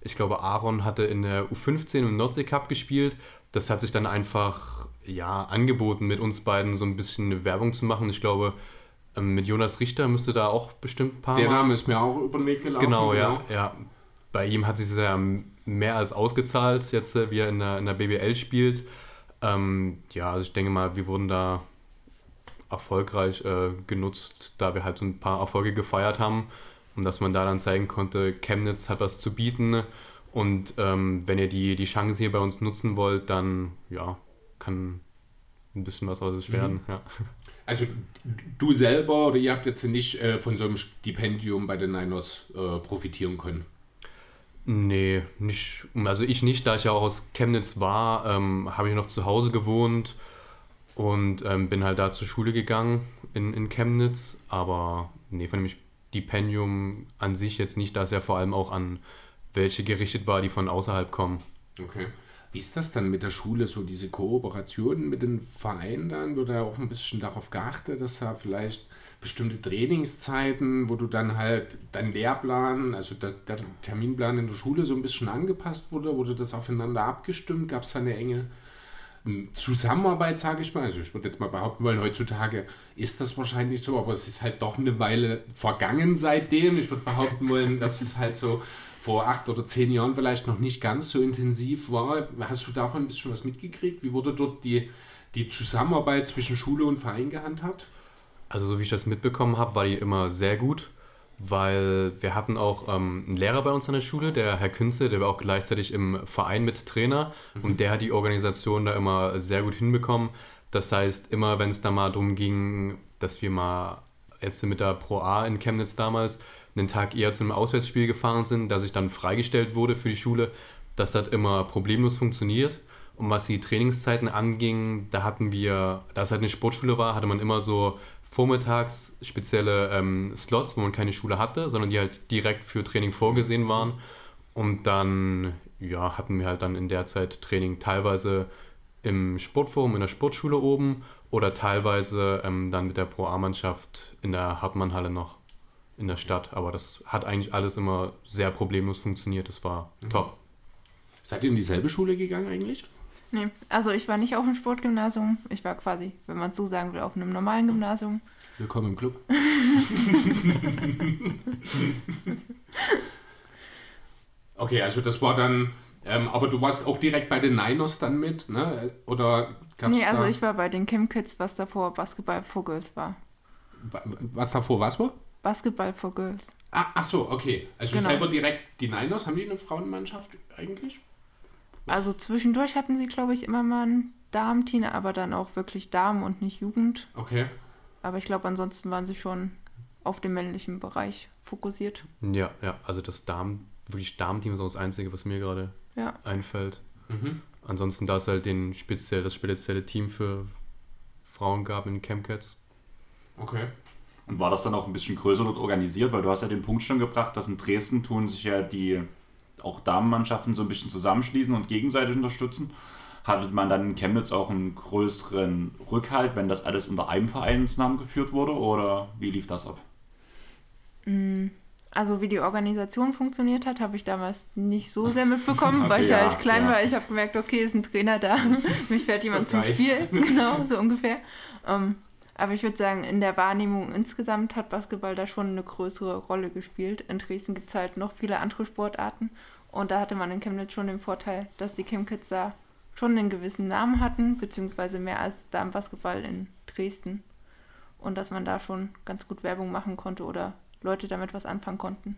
ich glaube, Aaron hatte in der U15 im Nordsee Cup gespielt. Das hat sich dann einfach, ja, angeboten, mit uns beiden so ein bisschen Werbung zu machen. Ich glaube, ähm, mit Jonas Richter müsste da auch bestimmt ein paar Der Name ist mir auch über den Weg gelaufen. Genau, ja, ja. Bei ihm hat sich das ja mehr als ausgezahlt, jetzt äh, wie er in der, in der BBL spielt. Ähm, ja, also ich denke mal, wir wurden da erfolgreich äh, genutzt, da wir halt so ein paar Erfolge gefeiert haben und dass man da dann zeigen konnte, Chemnitz hat was zu bieten und ähm, wenn ihr die, die Chance hier bei uns nutzen wollt, dann ja, kann ein bisschen was aus es werden. Ja. Also du selber oder ihr habt jetzt nicht äh, von so einem Stipendium bei den Niners äh, profitieren können. Nee, nicht, also ich nicht, da ich ja auch aus Chemnitz war, ähm, habe ich noch zu Hause gewohnt und ähm, bin halt da zur Schule gegangen in, in Chemnitz, aber nee, von dem Stipendium an sich jetzt nicht, da es ja vor allem auch an welche gerichtet war, die von außerhalb kommen. Okay. Wie ist das dann mit der Schule, so diese Kooperation mit den Vereinen dann? Wird da auch ein bisschen darauf geachtet, dass da vielleicht bestimmte Trainingszeiten, wo du dann halt dein Lehrplan, also der, der Terminplan in der Schule so ein bisschen angepasst wurde? Wurde das aufeinander abgestimmt? Gab es da eine enge ähm, Zusammenarbeit, sage ich mal? Also ich würde jetzt mal behaupten wollen, heutzutage ist das wahrscheinlich so, aber es ist halt doch eine Weile vergangen seitdem. Ich würde behaupten wollen, dass es halt so vor acht oder zehn Jahren vielleicht noch nicht ganz so intensiv war. Hast du davon ein bisschen was mitgekriegt? Wie wurde dort die, die Zusammenarbeit zwischen Schule und Verein gehandhabt? Also so wie ich das mitbekommen habe, war die immer sehr gut, weil wir hatten auch ähm, einen Lehrer bei uns an der Schule, der Herr Künze, der war auch gleichzeitig im Verein mit Trainer und der hat die Organisation da immer sehr gut hinbekommen. Das heißt, immer wenn es da mal darum ging, dass wir mal jetzt mit der Pro A in Chemnitz damals einen Tag eher zu einem Auswärtsspiel gefahren sind, dass ich dann freigestellt wurde für die Schule, das hat immer problemlos funktioniert. Und was die Trainingszeiten anging, da hatten wir, da es halt eine Sportschule war, hatte man immer so vormittags spezielle ähm, Slots, wo man keine Schule hatte, sondern die halt direkt für Training vorgesehen waren. Und dann ja, hatten wir halt dann in der Zeit Training teilweise im Sportforum in der Sportschule oben oder teilweise ähm, dann mit der Pro A-Mannschaft in der Hartmannhalle noch in der Stadt. Aber das hat eigentlich alles immer sehr problemlos funktioniert. Das war top. Seid ihr in dieselbe Schule gegangen eigentlich? Nee, also ich war nicht auf dem Sportgymnasium. Ich war quasi, wenn man es so sagen will, auf einem normalen Gymnasium. Willkommen im Club. okay, also das war dann, ähm, aber du warst auch direkt bei den Niners dann mit, ne? Oder gab's nee, also ich war bei den Camp Kids, was davor Basketball for Girls war. was davor, was war? Basketball for Girls. Ah, ach so, okay. Also Genau. selber direkt die Niners, haben die eine Frauenmannschaft eigentlich? Also zwischendurch hatten sie, glaube ich, immer mal ein Damenteam, aber dann auch wirklich Damen und nicht Jugend. Okay. Aber ich glaube, ansonsten waren sie schon auf dem männlichen Bereich fokussiert. Ja, ja, also das Damen, wirklich Damenteam ist auch das Einzige, was mir gerade Ja. einfällt. Mhm. Ansonsten, da es halt den speziell, das spezielle Team für Frauen gab in Camp Cats. Okay. Und war das dann auch ein bisschen größer dort organisiert? Weil du hast ja den Punkt schon gebracht, dass in Dresden tun sich ja die auch Damenmannschaften so ein bisschen zusammenschließen und gegenseitig unterstützen. Hattet man dann in Chemnitz auch einen größeren Rückhalt, wenn das alles unter einem Vereinsnamen geführt wurde? Oder wie lief das ab? Also wie die Organisation funktioniert hat, habe ich damals nicht so sehr mitbekommen, Okay, weil ich ja, halt klein ja. war. Ich habe gemerkt, okay, ist ein Trainer da, mich fährt jemand Das zum reicht. Spiel, genau, so ungefähr. Ähm, aber ich würde sagen, in der Wahrnehmung insgesamt hat Basketball da schon eine größere Rolle gespielt. In Dresden gibt es halt noch viele andere Sportarten und da hatte man in Chemnitz schon den Vorteil, dass die Chemkids da schon einen gewissen Namen hatten, beziehungsweise mehr als Damenbasketball in Dresden und dass man da schon ganz gut Werbung machen konnte oder Leute damit was anfangen konnten.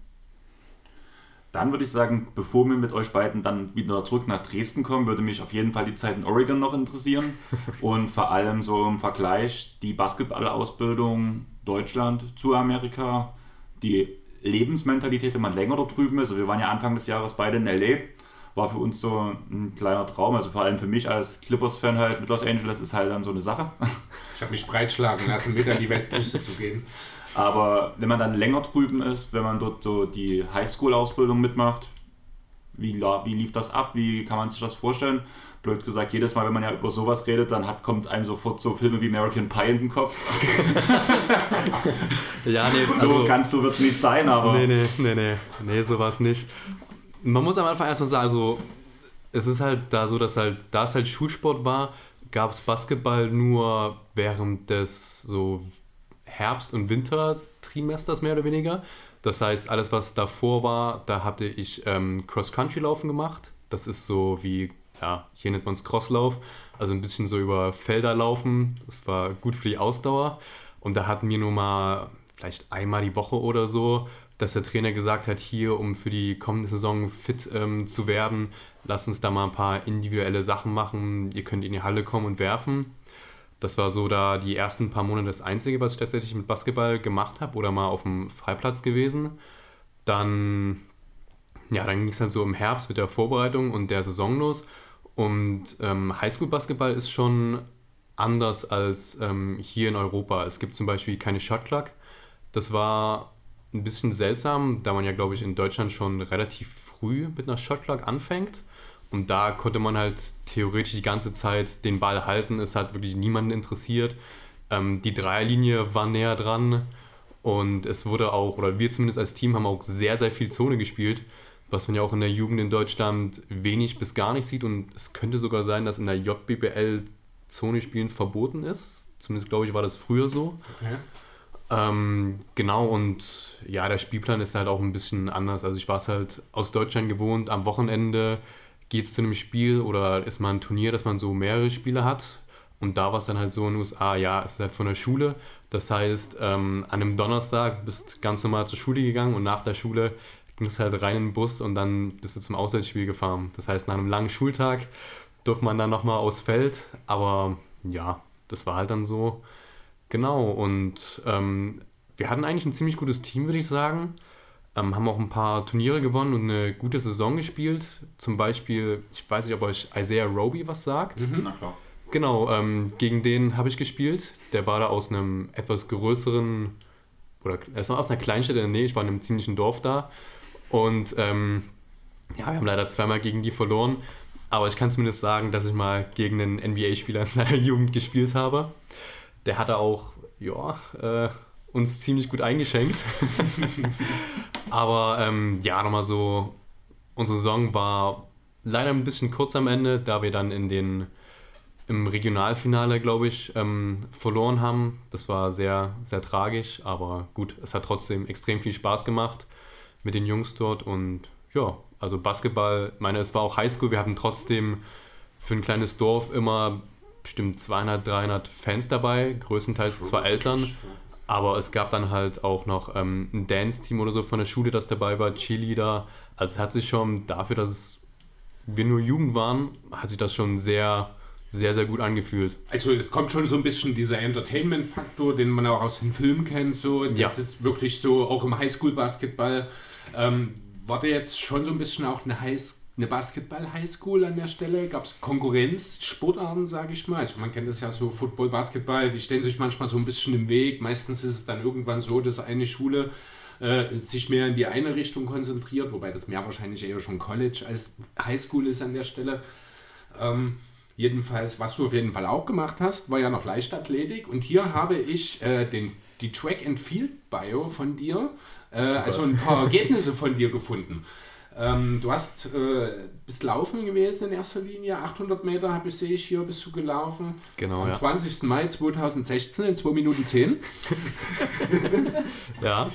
dann würde ich sagen, bevor wir mit euch beiden dann wieder zurück nach Dresden kommen, würde mich auf jeden Fall die Zeit in Oregon noch interessieren. Und vor allem so im Vergleich die Basketballausbildung Deutschland zu Amerika, die Lebensmentalität, wenn man länger dort drüben ist. Also wir waren ja Anfang des Jahres beide in LA. War für uns so ein kleiner Traum. Also vor allem für mich als Clippers-Fan halt mit Los Angeles ist halt dann so eine Sache. Ich habe mich breitschlagen lassen, mit an die Westküste zu gehen. Aber wenn man dann länger drüben ist, wenn man dort so die Highschool-Ausbildung mitmacht, wie, wie lief das ab? Wie kann man sich das vorstellen? Blöd gesagt, jedes Mal, wenn man ja über sowas redet, dann hat, kommt einem sofort so Filme wie American Pie in den Kopf. ja, nee, also, so ganz so wird es nicht sein, aber. Nee, nee, nee, nee, nee, sowas nicht. Man muss am Anfang erstmal sagen, also, es ist halt da so, dass halt, da es halt Schulsport war, gab es Basketball nur während des so Herbst- und Wintertrimesters mehr oder weniger. Das heißt, alles, was davor war, da hatte ich ähm, Cross-Country-Laufen gemacht. Das ist so wie, ja, hier nennt man es Crosslauf, also ein bisschen so über Felder laufen. Das war gut für die Ausdauer. Und da hatten wir nur mal vielleicht einmal die Woche oder so, dass der Trainer gesagt hat, hier, um für die kommende Saison fit ähm, zu werden, lasst uns da mal ein paar individuelle Sachen machen. Ihr könnt in die Halle kommen und werfen. Das war so da die ersten paar Monate das Einzige, was ich tatsächlich mit Basketball gemacht habe oder mal auf dem Freiplatz gewesen. Dann, ja, dann ging es halt so im Herbst mit der Vorbereitung und der Saison los. Und ähm, Highschool-Basketball ist schon anders als ähm, hier in Europa. Es gibt zum Beispiel keine Shotclock. Das war ein bisschen seltsam, da man ja, glaube ich, in Deutschland schon relativ früh mit einer Shotclock anfängt. Und da konnte man halt theoretisch die ganze Zeit den Ball halten. Es hat wirklich niemanden interessiert. Ähm, die Dreierlinie war näher dran. Und es wurde auch, oder wir zumindest als Team haben auch sehr, sehr viel Zone gespielt, was man ja auch in der Jugend in Deutschland wenig bis gar nicht sieht. Und es könnte sogar sein, dass in der JBBL Zone spielen verboten ist. Zumindest glaube ich, war das früher so. Okay. Ähm, genau, und ja, der Spielplan ist halt auch ein bisschen anders. Also ich war es halt aus Deutschland gewohnt, am Wochenende geht es zu einem Spiel oder ist mal ein Turnier, dass man so mehrere Spiele hat. Und da war es dann halt so in den USA, ja, es ist halt von der Schule. Das heißt, ähm, an einem Donnerstag bist du ganz normal zur Schule gegangen und nach der Schule ging es halt rein in den Bus und dann bist du zum Auswärtsspiel gefahren. Das heißt, nach einem langen Schultag durfte man dann nochmal aufs Feld. Aber ja, das war halt dann so. Genau, und ähm, wir hatten eigentlich ein ziemlich gutes Team, würde ich sagen. Ähm, haben auch ein paar Turniere gewonnen und eine gute Saison gespielt. Zum Beispiel, ich weiß nicht, ob euch Isaiah Roby was sagt. Mhm. Na klar. Genau, ähm, gegen den habe ich gespielt. Der war da aus einem etwas größeren, oder er war aus einer Kleinstadt in der Nähe, ich war in einem ziemlichen Dorf da. Und ähm, ja, wir haben leider zweimal gegen die verloren. Aber ich kann zumindest sagen, dass ich mal gegen einen NBA-Spieler in seiner Jugend gespielt habe. Der hatte auch, ja, äh, uns ziemlich gut eingeschenkt. Aber ähm, ja, nochmal so, unsere Saison war leider ein bisschen kurz am Ende, da wir dann in den im Regionalfinale, glaube ich, ähm, verloren haben. Das war sehr, sehr tragisch, aber gut, es hat trotzdem extrem viel Spaß gemacht mit den Jungs dort und ja, also Basketball, meine, es war auch Highschool, wir hatten trotzdem für ein kleines Dorf immer bestimmt 200, 300 Fans dabei, größtenteils zwar Eltern, aber es gab dann halt auch noch ähm, ein Dance-Team oder so von der Schule, das dabei war, Cheerleader. Also es hat sich schon dafür, dass es, wir nur Jugend waren, hat sich das schon sehr, sehr, sehr gut angefühlt. Also es kommt schon so ein bisschen dieser Entertainment-Faktor, den man auch aus den Filmen kennt. So. Das Ja. ist wirklich so, auch im Highschool-Basketball. Ähm, war da jetzt schon so ein bisschen auch eine, eine Basketball-Highschool an der Stelle? Gab es Konkurrenz, Sportarten, sage ich mal? Also man kennt das ja so, Football, Basketball, die stellen sich manchmal so ein bisschen im Weg. Meistens ist es dann irgendwann so, dass eine Schule äh, sich mehr in die eine Richtung konzentriert, wobei das mehr wahrscheinlich eher schon College als Highschool ist an der Stelle. Ähm, jedenfalls, was du auf jeden Fall auch gemacht hast, war ja noch Leichtathletik. Und hier habe ich äh, den, die Track and Field Bio von dir, äh, also ein paar Ergebnisse von dir gefunden. Ähm, du hast äh, bist laufen gewesen in erster Linie, 800 Meter habe ich, sehe ich hier, bist du gelaufen. Genau, Am ja. 20. Mai 2016 in 2 Minuten 10. Ja,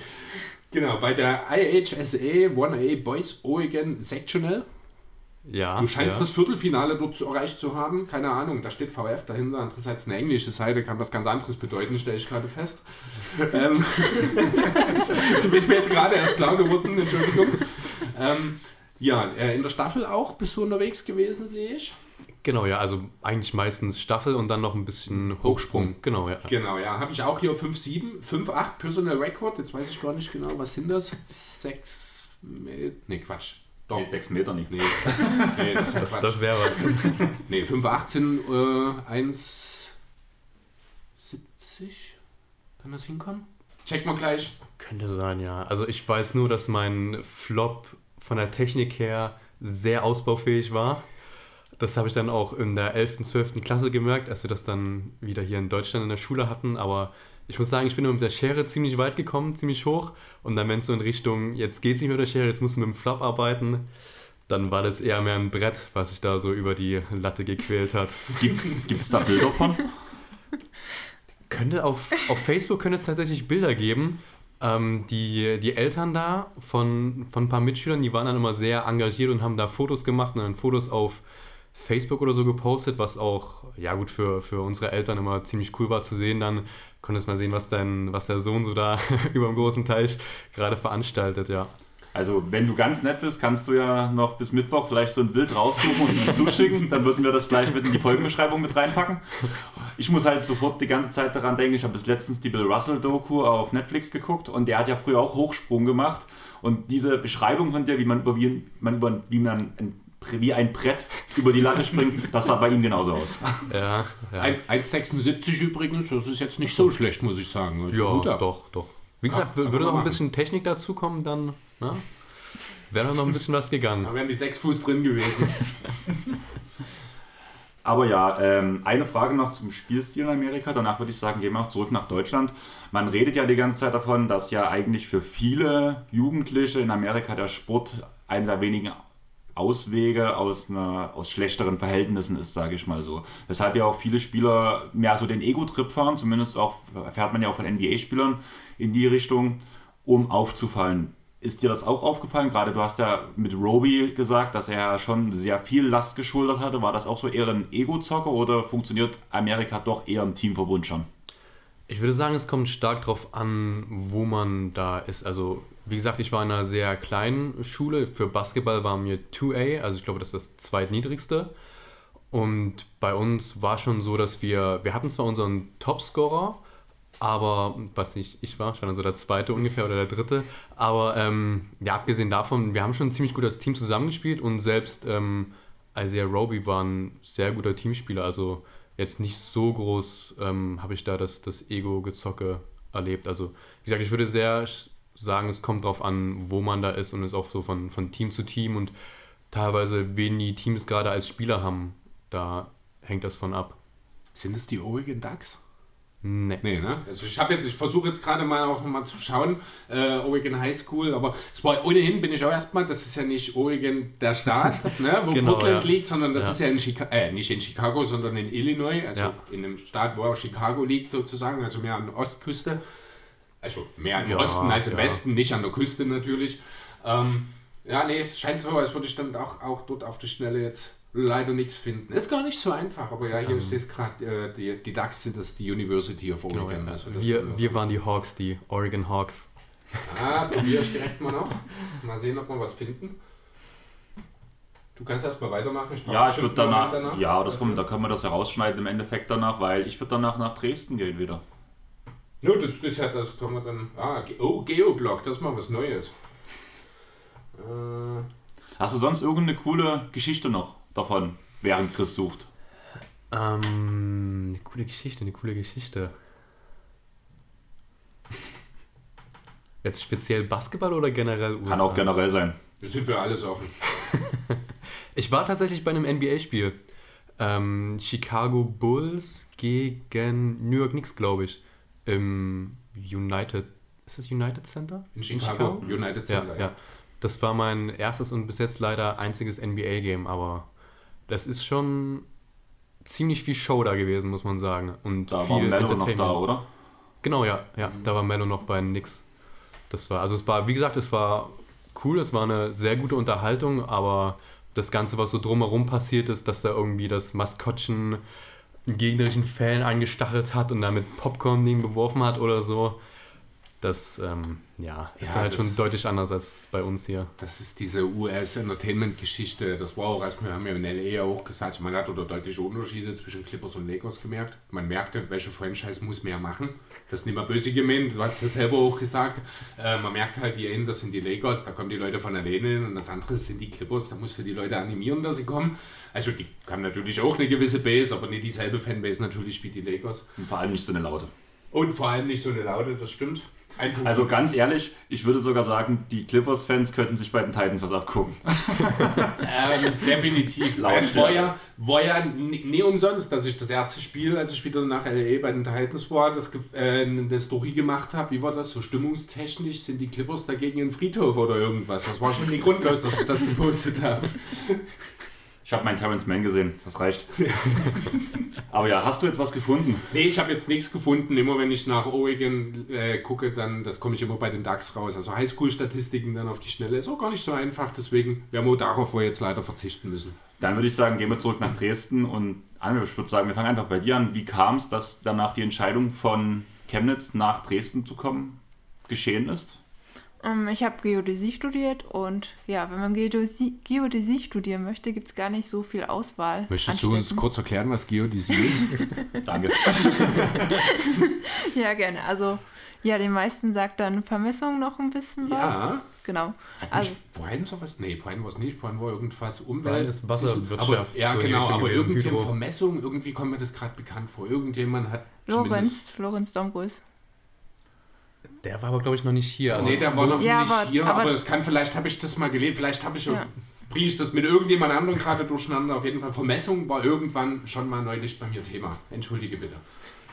Genau, bei der IHSA 1A Boys Oregon Sectional. Ja. Du scheinst ja. das Viertelfinale dort zu- erreicht zu haben. Keine Ahnung, da steht VF dahinter. Andererseits eine englische Seite kann was ganz anderes bedeuten, stelle ich gerade fest. ähm, das ist mir jetzt gerade erst klar geworden, Entschuldigung. ähm, ja, äh, in der Staffel auch bist du unterwegs gewesen, sehe ich. Genau, ja, also eigentlich meistens Staffel und dann noch ein bisschen Hochsprung. Genau, ja. Genau, ja. Habe ich auch hier 5-7, 5-8 Personal Record. Jetzt weiß ich gar nicht genau, was sind das? 6 Meter. Nee, Quatsch. Doch. Nee, sechs Meter nicht. Nee, nee das, Das, das wäre was. Nee, 518, äh, 1,70. Kann das hinkommen? Check mal gleich. Könnte sein, ja. Also ich weiß nur, dass mein Flop von der Technik her sehr ausbaufähig war. Das habe ich dann auch in der 11., 12. Klasse gemerkt, als wir das dann wieder hier in Deutschland in der Schule hatten. Aber ich muss sagen, ich bin mit der Schere ziemlich weit gekommen, ziemlich hoch. Und dann, wenn es so in Richtung, jetzt geht es nicht mit der Schere, jetzt musst du mit dem Flop arbeiten, dann war das eher mehr ein Brett, was sich da so über die Latte gequält hat. Gibt's, gibt's da Bilder von? Könnte auf, auf Facebook könnte es tatsächlich Bilder geben. Ähm, die, die Eltern da von, von ein paar Mitschülern, die waren dann immer sehr engagiert und haben da Fotos gemacht und dann Fotos auf Facebook oder so gepostet, was auch, ja gut, für, für unsere Eltern immer ziemlich cool war zu sehen. Dann konntest mal sehen, was, dein, was der Sohn so da über dem großen Teich gerade veranstaltet, ja. Also, wenn du ganz nett bist, kannst du ja noch bis Mittwoch vielleicht so ein Bild raussuchen und mir zuschicken. Dann würden wir das gleich mit in die Folgenbeschreibung mit reinpacken. Ich muss halt sofort die ganze Zeit daran denken, ich habe bis letztens die Bill Russell-Doku auf Netflix geguckt und der hat ja früher auch Hochsprung gemacht. Und diese Beschreibung von dir, wie man über, wie man, über, wie man ein, wie ein Brett über die Latte springt, das sah bei ihm genauso aus. Ja, ja. Ein- 1,76 übrigens, das ist jetzt nicht so schlecht, muss ich sagen. Also ja doch, doch. Wie gesagt, Ja, würde noch ein bisschen Technik dazu kommen, dann ne? wäre da noch ein bisschen was gegangen. Da wären die 6 Fuß drin gewesen. Aber ja, ähm, eine Frage noch zum Spielstil in Amerika. Danach würde ich sagen, gehen wir auch zurück nach Deutschland. Man redet ja die ganze Zeit davon, dass ja eigentlich für viele Jugendliche in Amerika der Sport einer der wenigen Auswege aus, einer, aus schlechteren Verhältnissen ist, sage ich mal so. Weshalb ja auch viele Spieler mehr so den Ego-Trip fahren, zumindest auch erfährt man ja auch von NBA-Spielern in die Richtung, um aufzufallen. Ist dir das auch aufgefallen? Gerade du hast ja mit Roby gesagt, dass er schon sehr viel Last geschultert hatte. War das auch so eher ein Ego-Zocker oder funktioniert Amerika doch eher im Teamverbund schon? Ich würde sagen, es kommt stark darauf an, wo man da ist. Also, wie gesagt, ich war in einer sehr kleinen Schule. Für Basketball war mir 2A, also ich glaube, das ist das zweitniedrigste. Und bei uns war schon so, dass wir, wir hatten zwar unseren Topscorer, aber was nicht ich war, ich war dann so der zweite ungefähr oder der dritte. Aber ähm, ja, abgesehen davon, wir haben schon ziemlich gut als Team zusammengespielt und selbst ähm, Isaiah Roby war ein sehr guter Teamspieler. Also jetzt nicht so groß ähm, habe ich da das, das Ego-Gezocke erlebt. Also wie gesagt, ich würde sehr sagen, es kommt drauf an, wo man da ist und es auch so von, von Team zu Team und teilweise, wen die Teams gerade als Spieler haben, da hängt das von ab. Sind es die Oregon Ducks? Nee. Nee, ne? Also ich habe jetzt, ich versuche jetzt gerade mal auch nochmal zu schauen, äh, Oregon High School, aber es war ohnehin bin ich auch erstmal, das ist ja nicht Oregon der Staat, ne, wo Genau, Portland ja. liegt, sondern das Ja. ist ja in Chicago, äh, nicht in Chicago, sondern in Illinois, also Ja. in einem Staat, wo auch Chicago liegt sozusagen, also mehr an der Ostküste. Also mehr im Ja, Osten als im ja. Westen, nicht an der Küste natürlich. Ähm, ja, nee, es scheint so, als würde ich dann auch, auch dort auf die Schnelle jetzt leider nichts finden. Ist gar nicht so einfach, aber ja, hier ich sehe es gerade, äh, die, die DAX sind das die University of Genau, Oregon. ja. also das wir, ist- wir waren die Hawks, die Oregon Hawks. Ah, probiere ich direkt mal noch. Mal sehen, ob wir was finden. Du kannst erst mal weitermachen. brauche Ja, ich würde danach, Moment ja, das kommt, da können wir das herausschneiden im Endeffekt danach, weil ich würde danach nach Dresden gehen wieder. No, das ist ja, das können wir dann. Ah, oh, Geoblock, das ist mal was Neues. Äh, Hast du sonst irgendeine coole Geschichte noch davon, während Chris sucht? Ähm, eine coole Geschichte, eine coole Geschichte. Jetzt speziell Basketball oder generell USA? Kann auch generell sein. wir sind für alles offen. Ich war tatsächlich bei einem NBA-Spiel. Ähm, Chicago Bulls gegen New York Knicks, glaube ich. Im United. Ist das United Center? In Chicago, United Ja, Center. ja. Das war mein erstes und bis jetzt leider einziges NBA-Game, aber das ist schon ziemlich viel Show da gewesen, muss man sagen. Und Da viel war Mello noch Entertainment. da, oder? Genau, ja, ja. Da war Mello noch bei Knicks. Das war, also es war, wie gesagt, es war cool, es war eine sehr gute Unterhaltung, aber das Ganze, was so drumherum passiert ist, dass da irgendwie das Maskottchen einen gegnerischen Fan angestachelt hat und damit Popcorn-Ding beworfen hat oder so, Das ähm, ja, ist Ja, halt das- schon deutlich anders als bei uns hier. Das ist diese US-Entertainment-Geschichte. Das war auch, als wir haben ja in L.A. ja auch gesagt, man hat oder deutliche Unterschiede zwischen Clippers und Lakers gemerkt. Man merkte, welche Franchise muss mehr machen. Das ist nicht mal böse gemeint, du hast es selber auch gesagt. Äh, man merkt halt, die einen, das sind die Lakers, da kommen die Leute von alleine hin und das andere sind die Clippers, da musst du die Leute animieren, dass sie kommen. Also die haben natürlich auch eine gewisse Base, aber nicht dieselbe Fanbase natürlich wie die Lakers. Und vor allem nicht so eine laute. Und vor allem nicht so eine laute, das stimmt. Also ganz ehrlich, ich würde sogar sagen, die Clippers-Fans könnten sich bei den Titans was abgucken. Ähm, definitiv. Lautstärke. War ja, war ja nie umsonst, dass ich das erste Spiel, als ich wieder nach LA bei den Titans war, das, äh, eine Story gemacht habe. Wie war das? So stimmungstechnisch sind die Clippers dagegen ein Friedhof oder irgendwas. Das war schon nie grundlos, dass ich das gepostet habe. Ich habe meinen Terrence Mann gesehen, das reicht. Aber ja, hast du jetzt was gefunden? Nee, ich habe jetzt nichts gefunden. Immer wenn ich nach Oregon äh, gucke, dann das komme ich immer bei den DAX raus. Also Highschool-Statistiken dann auf die Schnelle ist auch gar nicht so einfach. Deswegen werden wir darauf wohl jetzt leider verzichten müssen. Dann würde ich sagen, gehen wir zurück nach Dresden und ich würde sagen, wir fangen einfach bei dir an. Wie kam es, dass danach die Entscheidung von Chemnitz nach Dresden zu kommen geschehen ist? Ähm, ich habe Geodäsie studiert und ja, wenn man Geodäsie, Geodäsie studieren möchte, gibt es gar nicht so viel Auswahl. Möchtest du uns kurz erklären, was Geodäsie ist? Danke. Ja, gerne. Also, ja, den meisten sagt dann Vermessung noch ein bisschen was. Ja. Genau. Hat Also, Brian sowas? Nee, Brian war es nicht. Brian war irgendwas Umwelt. ist Wasserwirtschaft, Aber, ja, so genau. Aber irgendwie Hydro. Vermessung, irgendwie kommt mir das gerade bekannt vor. Irgendjemand hat. Lorenz, Lorenz Dombrus. Der war aber, glaube ich, noch nicht hier. Also, Nee, der war noch Ja, nicht aber- hier, aber, aber- es kann, vielleicht habe ich das mal gelesen, vielleicht habe ich Ja. bringe ich das mit irgendjemand anderem gerade durcheinander. Auf jeden Fall, Vermessung war irgendwann schon mal neulich bei mir Thema. Entschuldige bitte.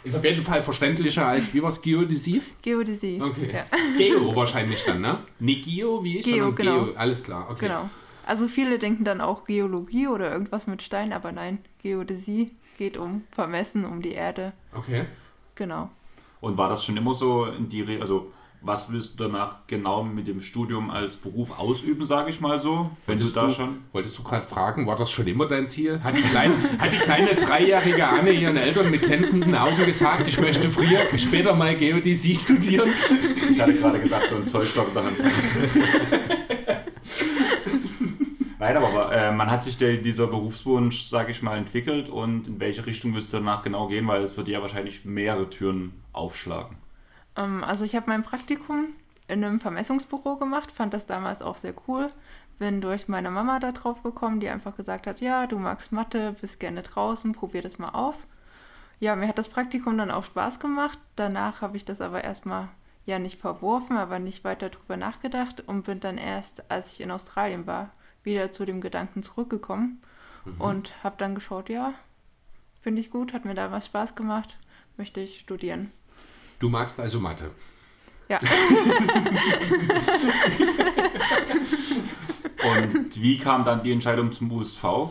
Ist auf jeden Fall verständlicher als, wie war es, Geodäsie? Geodäsie. Okay. Ja, Geo wahrscheinlich dann, ne? Nicht Geo wie ich, Geo, sondern genau. Geo. Alles klar, okay. genau. Also viele denken dann auch Geologie oder irgendwas mit Stein, aber nein, Geodäsie geht um Vermessen, um die Erde. Okay. Genau. Und war das schon immer so in die, Re also was willst du danach genau mit dem Studium als Beruf ausüben, sage ich mal so, wenn Wolltest du da schon... Wolltest du gerade fragen, war das schon immer dein Ziel? Hat die, kleine, hat die kleine dreijährige Anne ihren Eltern mit glänzenden Augen gesagt, ich möchte früher, später mal Geodäsie studieren? Ich hatte gerade gedacht, so ein Zollstock in der Hand. Nein, aber äh, man hat sich der, dieser Berufswunsch, sage ich mal, entwickelt und in welche Richtung wirst du danach genau gehen, weil es wird ja wahrscheinlich mehrere Türen aufschlagen. Ähm, also ich habe mein Praktikum in einem Vermessungsbüro gemacht, fand das damals auch sehr cool. Bin durch meine Mama da drauf gekommen, die einfach gesagt hat, ja, du magst Mathe, bist gerne draußen, probier das mal aus. Ja, mir hat das Praktikum dann auch Spaß gemacht. Danach habe ich das aber erstmal ja nicht verworfen, aber nicht weiter drüber nachgedacht und bin dann erst, als ich in Australien war, wieder zu dem Gedanken zurückgekommen und habe dann geschaut, ja, finde ich gut, hat mir da was Spaß gemacht, möchte ich studieren. Du magst also Mathe. Ja. Und wie kam dann die Entscheidung zum USV?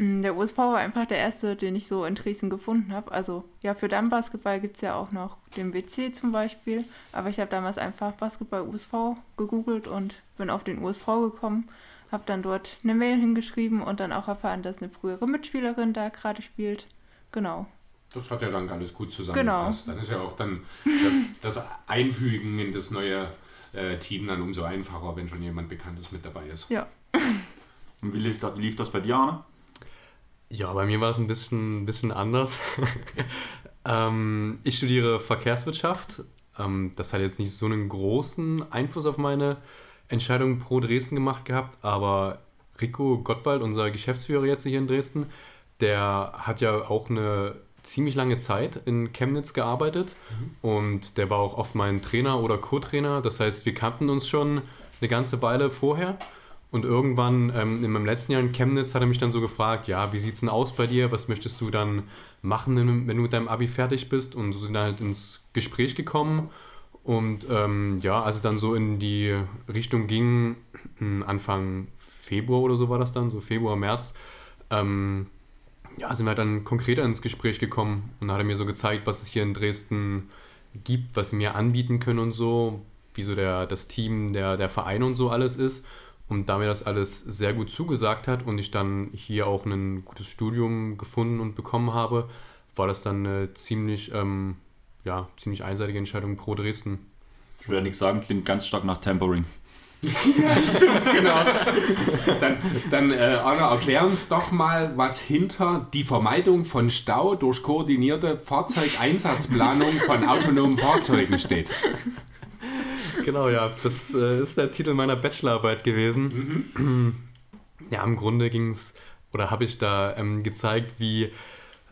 Mm, Der USV war einfach der erste, den ich so in Dresden gefunden habe. Also ja, für Dammbasketball gibt es ja auch noch den WC zum Beispiel. Aber ich habe damals einfach Basketball USV gegoogelt und bin auf den USV gekommen. Habe dann dort eine Mail hingeschrieben und dann auch erfahren, dass eine frühere Mitspielerin da gerade spielt. Genau. Das hat ja dann alles gut zusammengepasst. Dann ist ja auch dann das, das Einfügen in das neue äh, Team dann umso einfacher, wenn schon jemand Bekanntes mit dabei ist. Ja. Und wie lief das, wie lief das bei dir, Arne? Ja, bei mir war es ein bisschen, bisschen anders. ähm, ich studiere Verkehrswirtschaft. Ähm, das hat jetzt nicht so einen großen Einfluss auf meine Entscheidung pro Dresden gemacht gehabt, aber Rico Gottwald, unser Geschäftsführer jetzt hier in Dresden, der hat ja auch eine ziemlich lange Zeit in Chemnitz gearbeitet und der war auch oft mein Trainer oder Co-Trainer. Das heißt, wir kannten uns schon eine ganze Weile vorher. Und irgendwann ähm, in meinem letzten Jahr in Chemnitz hat er mich dann so gefragt, ja, wie sieht's denn aus bei dir? Was möchtest du dann machen, wenn du mit deinem Abi fertig bist? Und so sind wir halt ins Gespräch gekommen. Und ähm, ja, als es dann so in die Richtung ging, m, Anfang Februar oder so war das dann, so Februar, März, ähm, ja, sind wir dann konkreter ins Gespräch gekommen und dann hat er mir so gezeigt, was es hier in Dresden gibt, was sie mir anbieten können und so, wie so der, das Team, der, der Verein und so alles ist. Und da mir das alles sehr gut zugesagt hat und ich dann hier auch ein gutes Studium gefunden und bekommen habe, war das dann eine ziemlich ähm, ja, ziemlich einseitige Entscheidung pro Dresden. Ich will ja nichts sagen, klingt ganz stark nach Tempering. Stimmt, genau. Dann, dann äh, Anna, erklär uns doch mal, was hinter die Vermeidung von Stau durch koordinierte Fahrzeugeinsatzplanung von autonomen Fahrzeugen steht. Genau, ja, das äh, ist der Titel meiner Bachelorarbeit gewesen. Ja, im Grunde ging es, oder habe ich da ähm, gezeigt, wie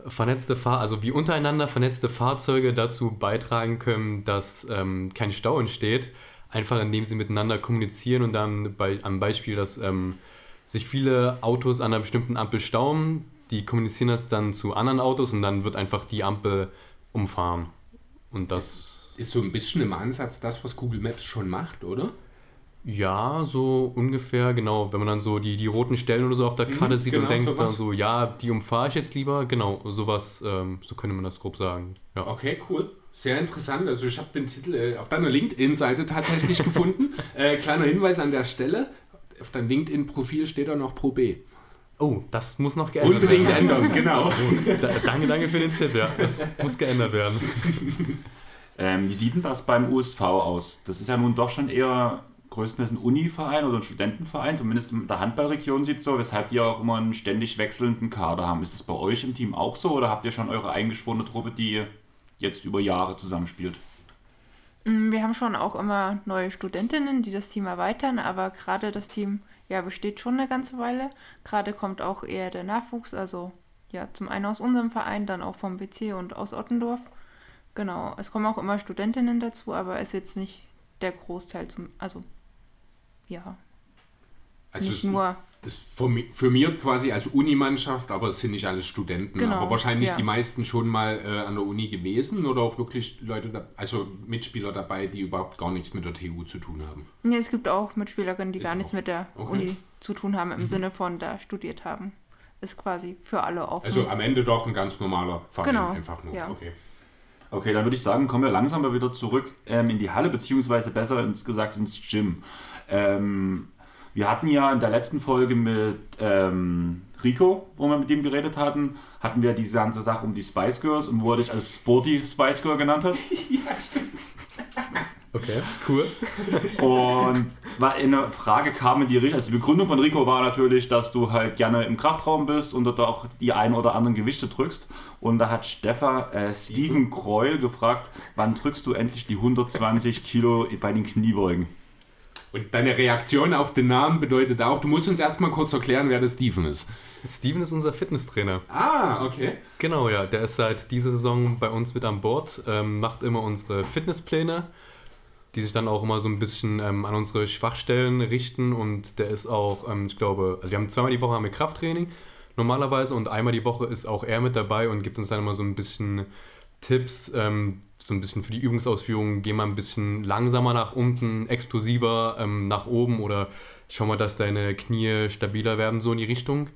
vernetzte Fahr also wie untereinander vernetzte Fahrzeuge dazu beitragen können, dass ähm, kein Stau entsteht, einfach indem sie miteinander kommunizieren und dann bei, am Beispiel, dass ähm, sich viele Autos an einer bestimmten Ampel stauen, die kommunizieren das dann zu anderen Autos und dann wird einfach die Ampel umfahren. Und das Ist so ein bisschen im Ansatz das, was Google Maps schon macht, oder? Ja, so ungefähr, genau. Wenn man dann so die, die roten Stellen oder so auf der Karte sieht genau und denkt sowas. dann so, ja, die umfahre ich jetzt lieber. Genau, sowas, ähm, so könnte man das grob sagen. Ja. Okay, cool. Sehr interessant. Also ich habe den Titel äh, auf deiner LinkedIn-Seite tatsächlich gefunden. Äh, kleiner Hinweis an der Stelle. Auf deinem LinkedIn-Profil steht da noch Pro B. Oh, das muss noch geändert Unbedingt werden. ändern, genau. Da, danke, danke für den Tipp, ja. Das muss geändert werden. Ähm, wie sieht denn das beim USV aus? Das ist ja nun doch schon eher größtenteils ein Uni-Verein oder ein Studentenverein, zumindest in der Handballregion sieht es so, weshalb die auch immer einen ständig wechselnden Kader haben. Ist das bei euch im Team auch so oder habt ihr schon eure eingeschworene Truppe, die jetzt über Jahre zusammenspielt? Mm, Wir haben schon auch immer neue Studentinnen, die das Team erweitern, aber gerade das Team ja, besteht schon eine ganze Weile. Gerade kommt auch eher der Nachwuchs, also ja, zum einen aus unserem Verein, dann auch vom BC und aus Ottendorf. Genau, es kommen auch immer Studentinnen dazu, aber ist jetzt nicht der Großteil zum, also ja, Also nicht es nur, es formi- firmiert quasi als Unimannschaft, aber es sind nicht alles Studenten. Genau, aber wahrscheinlich ja. die meisten schon mal äh, an der Uni gewesen oder auch wirklich Leute, da, also Mitspieler dabei, die überhaupt gar nichts mit der TU zu tun haben. ja, es gibt auch Mitspielerinnen, die Ist gar nichts auch- mit der okay. Uni zu tun haben, im Sinne von da studiert haben. Ist quasi für alle offen. Also am Ende doch ein ganz normaler Verein Genau, einfach nur. ja. Okay. Okay, dann würde ich sagen, kommen wir langsam mal wieder zurück ähm, in die Halle, beziehungsweise besser ins, gesagt ins Gym. Ähm, wir hatten ja in der letzten Folge mit ähm, Rico, wo wir mit ihm geredet hatten, hatten wir diese ganze Sache um die Spice Girls und wo er dich als Sporty Spice Girl genannt hat. Okay, cool. Und war eine Frage kam in die Richtung, also die Begründung von Rico war natürlich, dass du halt gerne im Kraftraum bist und dort auch die ein oder anderen Gewichte drückst. Und da hat Stefan äh, Steven Kreul gefragt, wann drückst du endlich die 120 Kilo bei den Kniebeugen? Und deine Reaktion auf den Namen bedeutet auch, du musst uns erstmal kurz erklären, wer der Steven ist. Steven ist unser Fitnesstrainer. Ah, okay. Genau, ja. Der ist seit dieser Saison bei uns mit an Bord, ähm, macht immer unsere Fitnesspläne, die sich dann auch immer so ein bisschen ähm, an unsere Schwachstellen richten. Und der ist auch, ähm, ich glaube, also wir haben zweimal die Woche haben wir Krafttraining normalerweise und einmal die Woche ist auch er mit dabei und gibt uns dann immer so ein bisschen Tipps, ähm, so ein bisschen für die Übungsausführung. Geh mal ein bisschen langsamer nach unten, explosiver ähm, nach oben oder schau mal, dass deine Knie stabiler werden, so in die Richtung.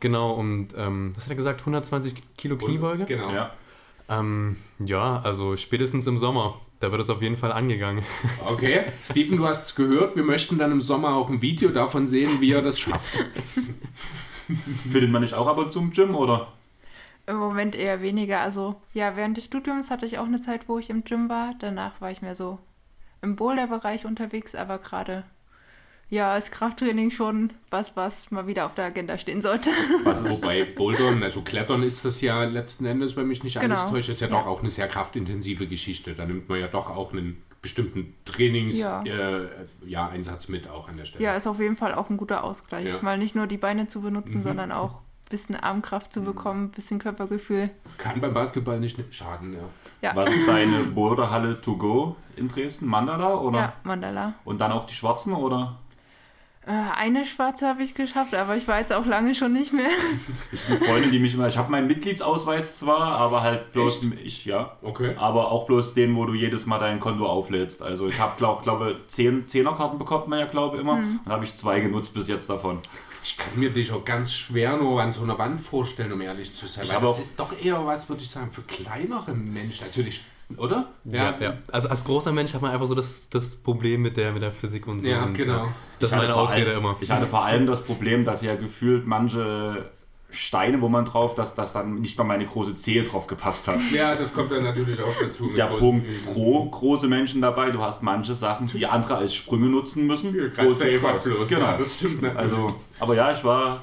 Genau, und ähm, was hat er gesagt? 120 Kilo Kniebeuge? Genau. Ja. Ähm, ja, also spätestens im Sommer. Da wird es auf jeden Fall angegangen. Okay, Steven, du hast es gehört. Wir möchten dann im Sommer auch ein Video davon sehen, wie er das schafft. Findet man nicht auch ab und zu im Gym oder? Im Moment eher weniger. Also ja, während des Studiums hatte ich auch eine Zeit, wo ich im Gym war. Danach war ich mehr so im Boulder-Bereich unterwegs, aber gerade ja, ist Krafttraining schon was, was mal wieder auf der Agenda stehen sollte. Was ist, Wobei Bouldern, also Klettern ist das ja letzten Endes, wenn mich nicht alles Genau. täuscht, ist ja, Ja. doch auch eine sehr kraftintensive Geschichte. Da nimmt man ja doch auch einen bestimmten Trainings Ja. äh, ja, Einsatz mit auch an der Stelle. Ja, ist auf jeden Fall auch ein guter Ausgleich. Ja. Mal nicht nur die Beine zu benutzen, sondern auch ein bisschen Armkraft zu bekommen, ein bisschen Körpergefühl. Kann beim Basketball nicht schaden, ja. Ja, was ist deine Boulderhalle to go in Dresden? Mandala oder? ja Mandala. Und dann auch die Schwarzen oder? Äh, eine schwarze habe ich geschafft, aber ich war jetzt auch lange schon nicht mehr. Ich habe eine Freundin, die mich immer. Ich habe meinen Mitgliedsausweis zwar, aber halt bloß ich, ja. Okay. Aber auch bloß den, wo du jedes Mal dein Konto auflädst. Also ich habe, glaube glaube, zehn Zehnerkarten bekommt man ja, glaube immer. Und habe ich zwei genutzt bis jetzt davon. Ich kann mir dich auch ganz schwer nur an so einer Wand vorstellen, um ehrlich zu sein. Ich Weil habe das ist doch eher was, würde ich sagen, für kleinere Menschen. Also nicht, oder? Ja, ja. Also als großer Mensch hat man einfach so das, das Problem mit der, mit der Physik und so. Ja, und, genau. Das ist meine Ausrede allem, immer. Ich hatte vor allem das Problem, dass ja gefühlt manche Steine, wo man drauf, dass das dann nicht mal meine große Zehe drauf gepasst hat. Ja, das kommt dann natürlich auch dazu. mit Der Punkt Füßen. pro große Menschen dabei. Du hast manche Sachen, die andere als Sprünge nutzen müssen. Ja, brauchst. bloß. Genau. Ja, das stimmt natürlich. Also, aber ja, ich war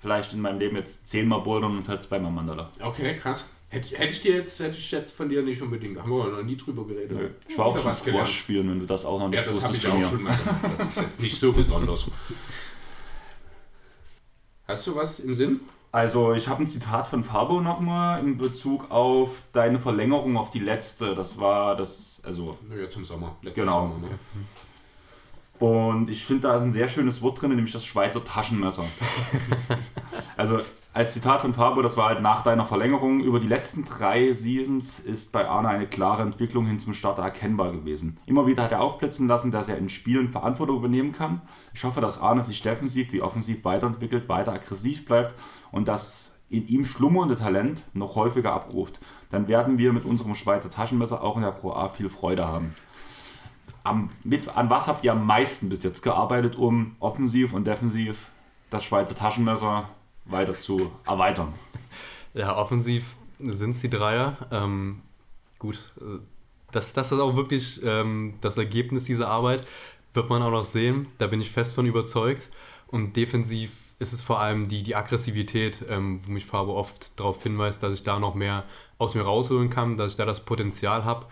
vielleicht in meinem Leben jetzt zehnmal bouldern und halt zweimal Mandala. okay, krass. Hätte, ich- hätte ich dir jetzt, hätte ich jetzt von dir nicht unbedingt, haben wir noch nie drüber geredet. Ich war auch schon. Squash spielen, wenn du das auch noch nicht Ja, das wusstest ich auch schon mal gemacht. Das ist jetzt nicht so besonders. Hast du was im Sinn? Also ich habe ein Zitat von Fabo nochmal in Bezug auf deine Verlängerung auf die letzte. Das war das, also Naja, zum Sommer. Letzten Genau. Sommer, ne? Und ich finde, da ist ein sehr schönes Wort drin, nämlich das Schweizer Taschenmesser. also als Zitat von Fabo, das war halt nach deiner Verlängerung. Über die letzten drei Seasons ist bei Arne eine klare Entwicklung hin zum Starter erkennbar gewesen. Immer wieder hat er aufblitzen lassen, dass er in Spielen Verantwortung übernehmen kann. Ich hoffe, dass Arne sich defensiv wie offensiv weiterentwickelt, weiter aggressiv bleibt und das in ihm schlummernde Talent noch häufiger abruft. Dann werden wir mit unserem Schweizer Taschenmesser auch in der Pro A viel Freude haben am, mit, an was habt ihr am meisten bis jetzt gearbeitet, um offensiv und defensiv das Schweizer Taschenmesser weiter zu erweitern? Ja, offensiv sind es die Dreier. Ähm, gut, äh, das, das ist auch wirklich ähm, das Ergebnis dieser Arbeit, wird man auch noch sehen. Da bin ich fest von überzeugt. Und defensiv ist es vor allem die, die Aggressivität, ähm, wo mich Fabo oft darauf hinweist, dass ich da noch mehr aus mir rausholen kann, dass ich da das Potenzial habe,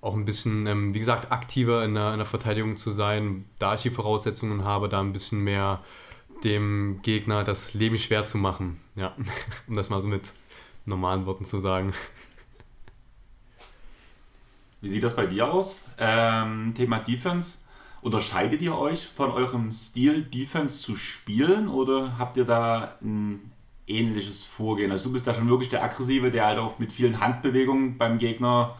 auch ein bisschen, ähm, wie gesagt, aktiver in der, in der Verteidigung zu sein, da ich die Voraussetzungen habe, da ein bisschen mehr dem Gegner das Leben schwer zu machen. Ja, um das mal so mit normalen Worten zu sagen. Wie sieht das bei dir aus? Ähm, Thema Defense. Unterscheidet ihr euch von eurem Stil, Defense zu spielen oder habt ihr da ein ähnliches Vorgehen? Also du bist da schon wirklich der Aggressive, der halt auch mit vielen Handbewegungen beim Gegner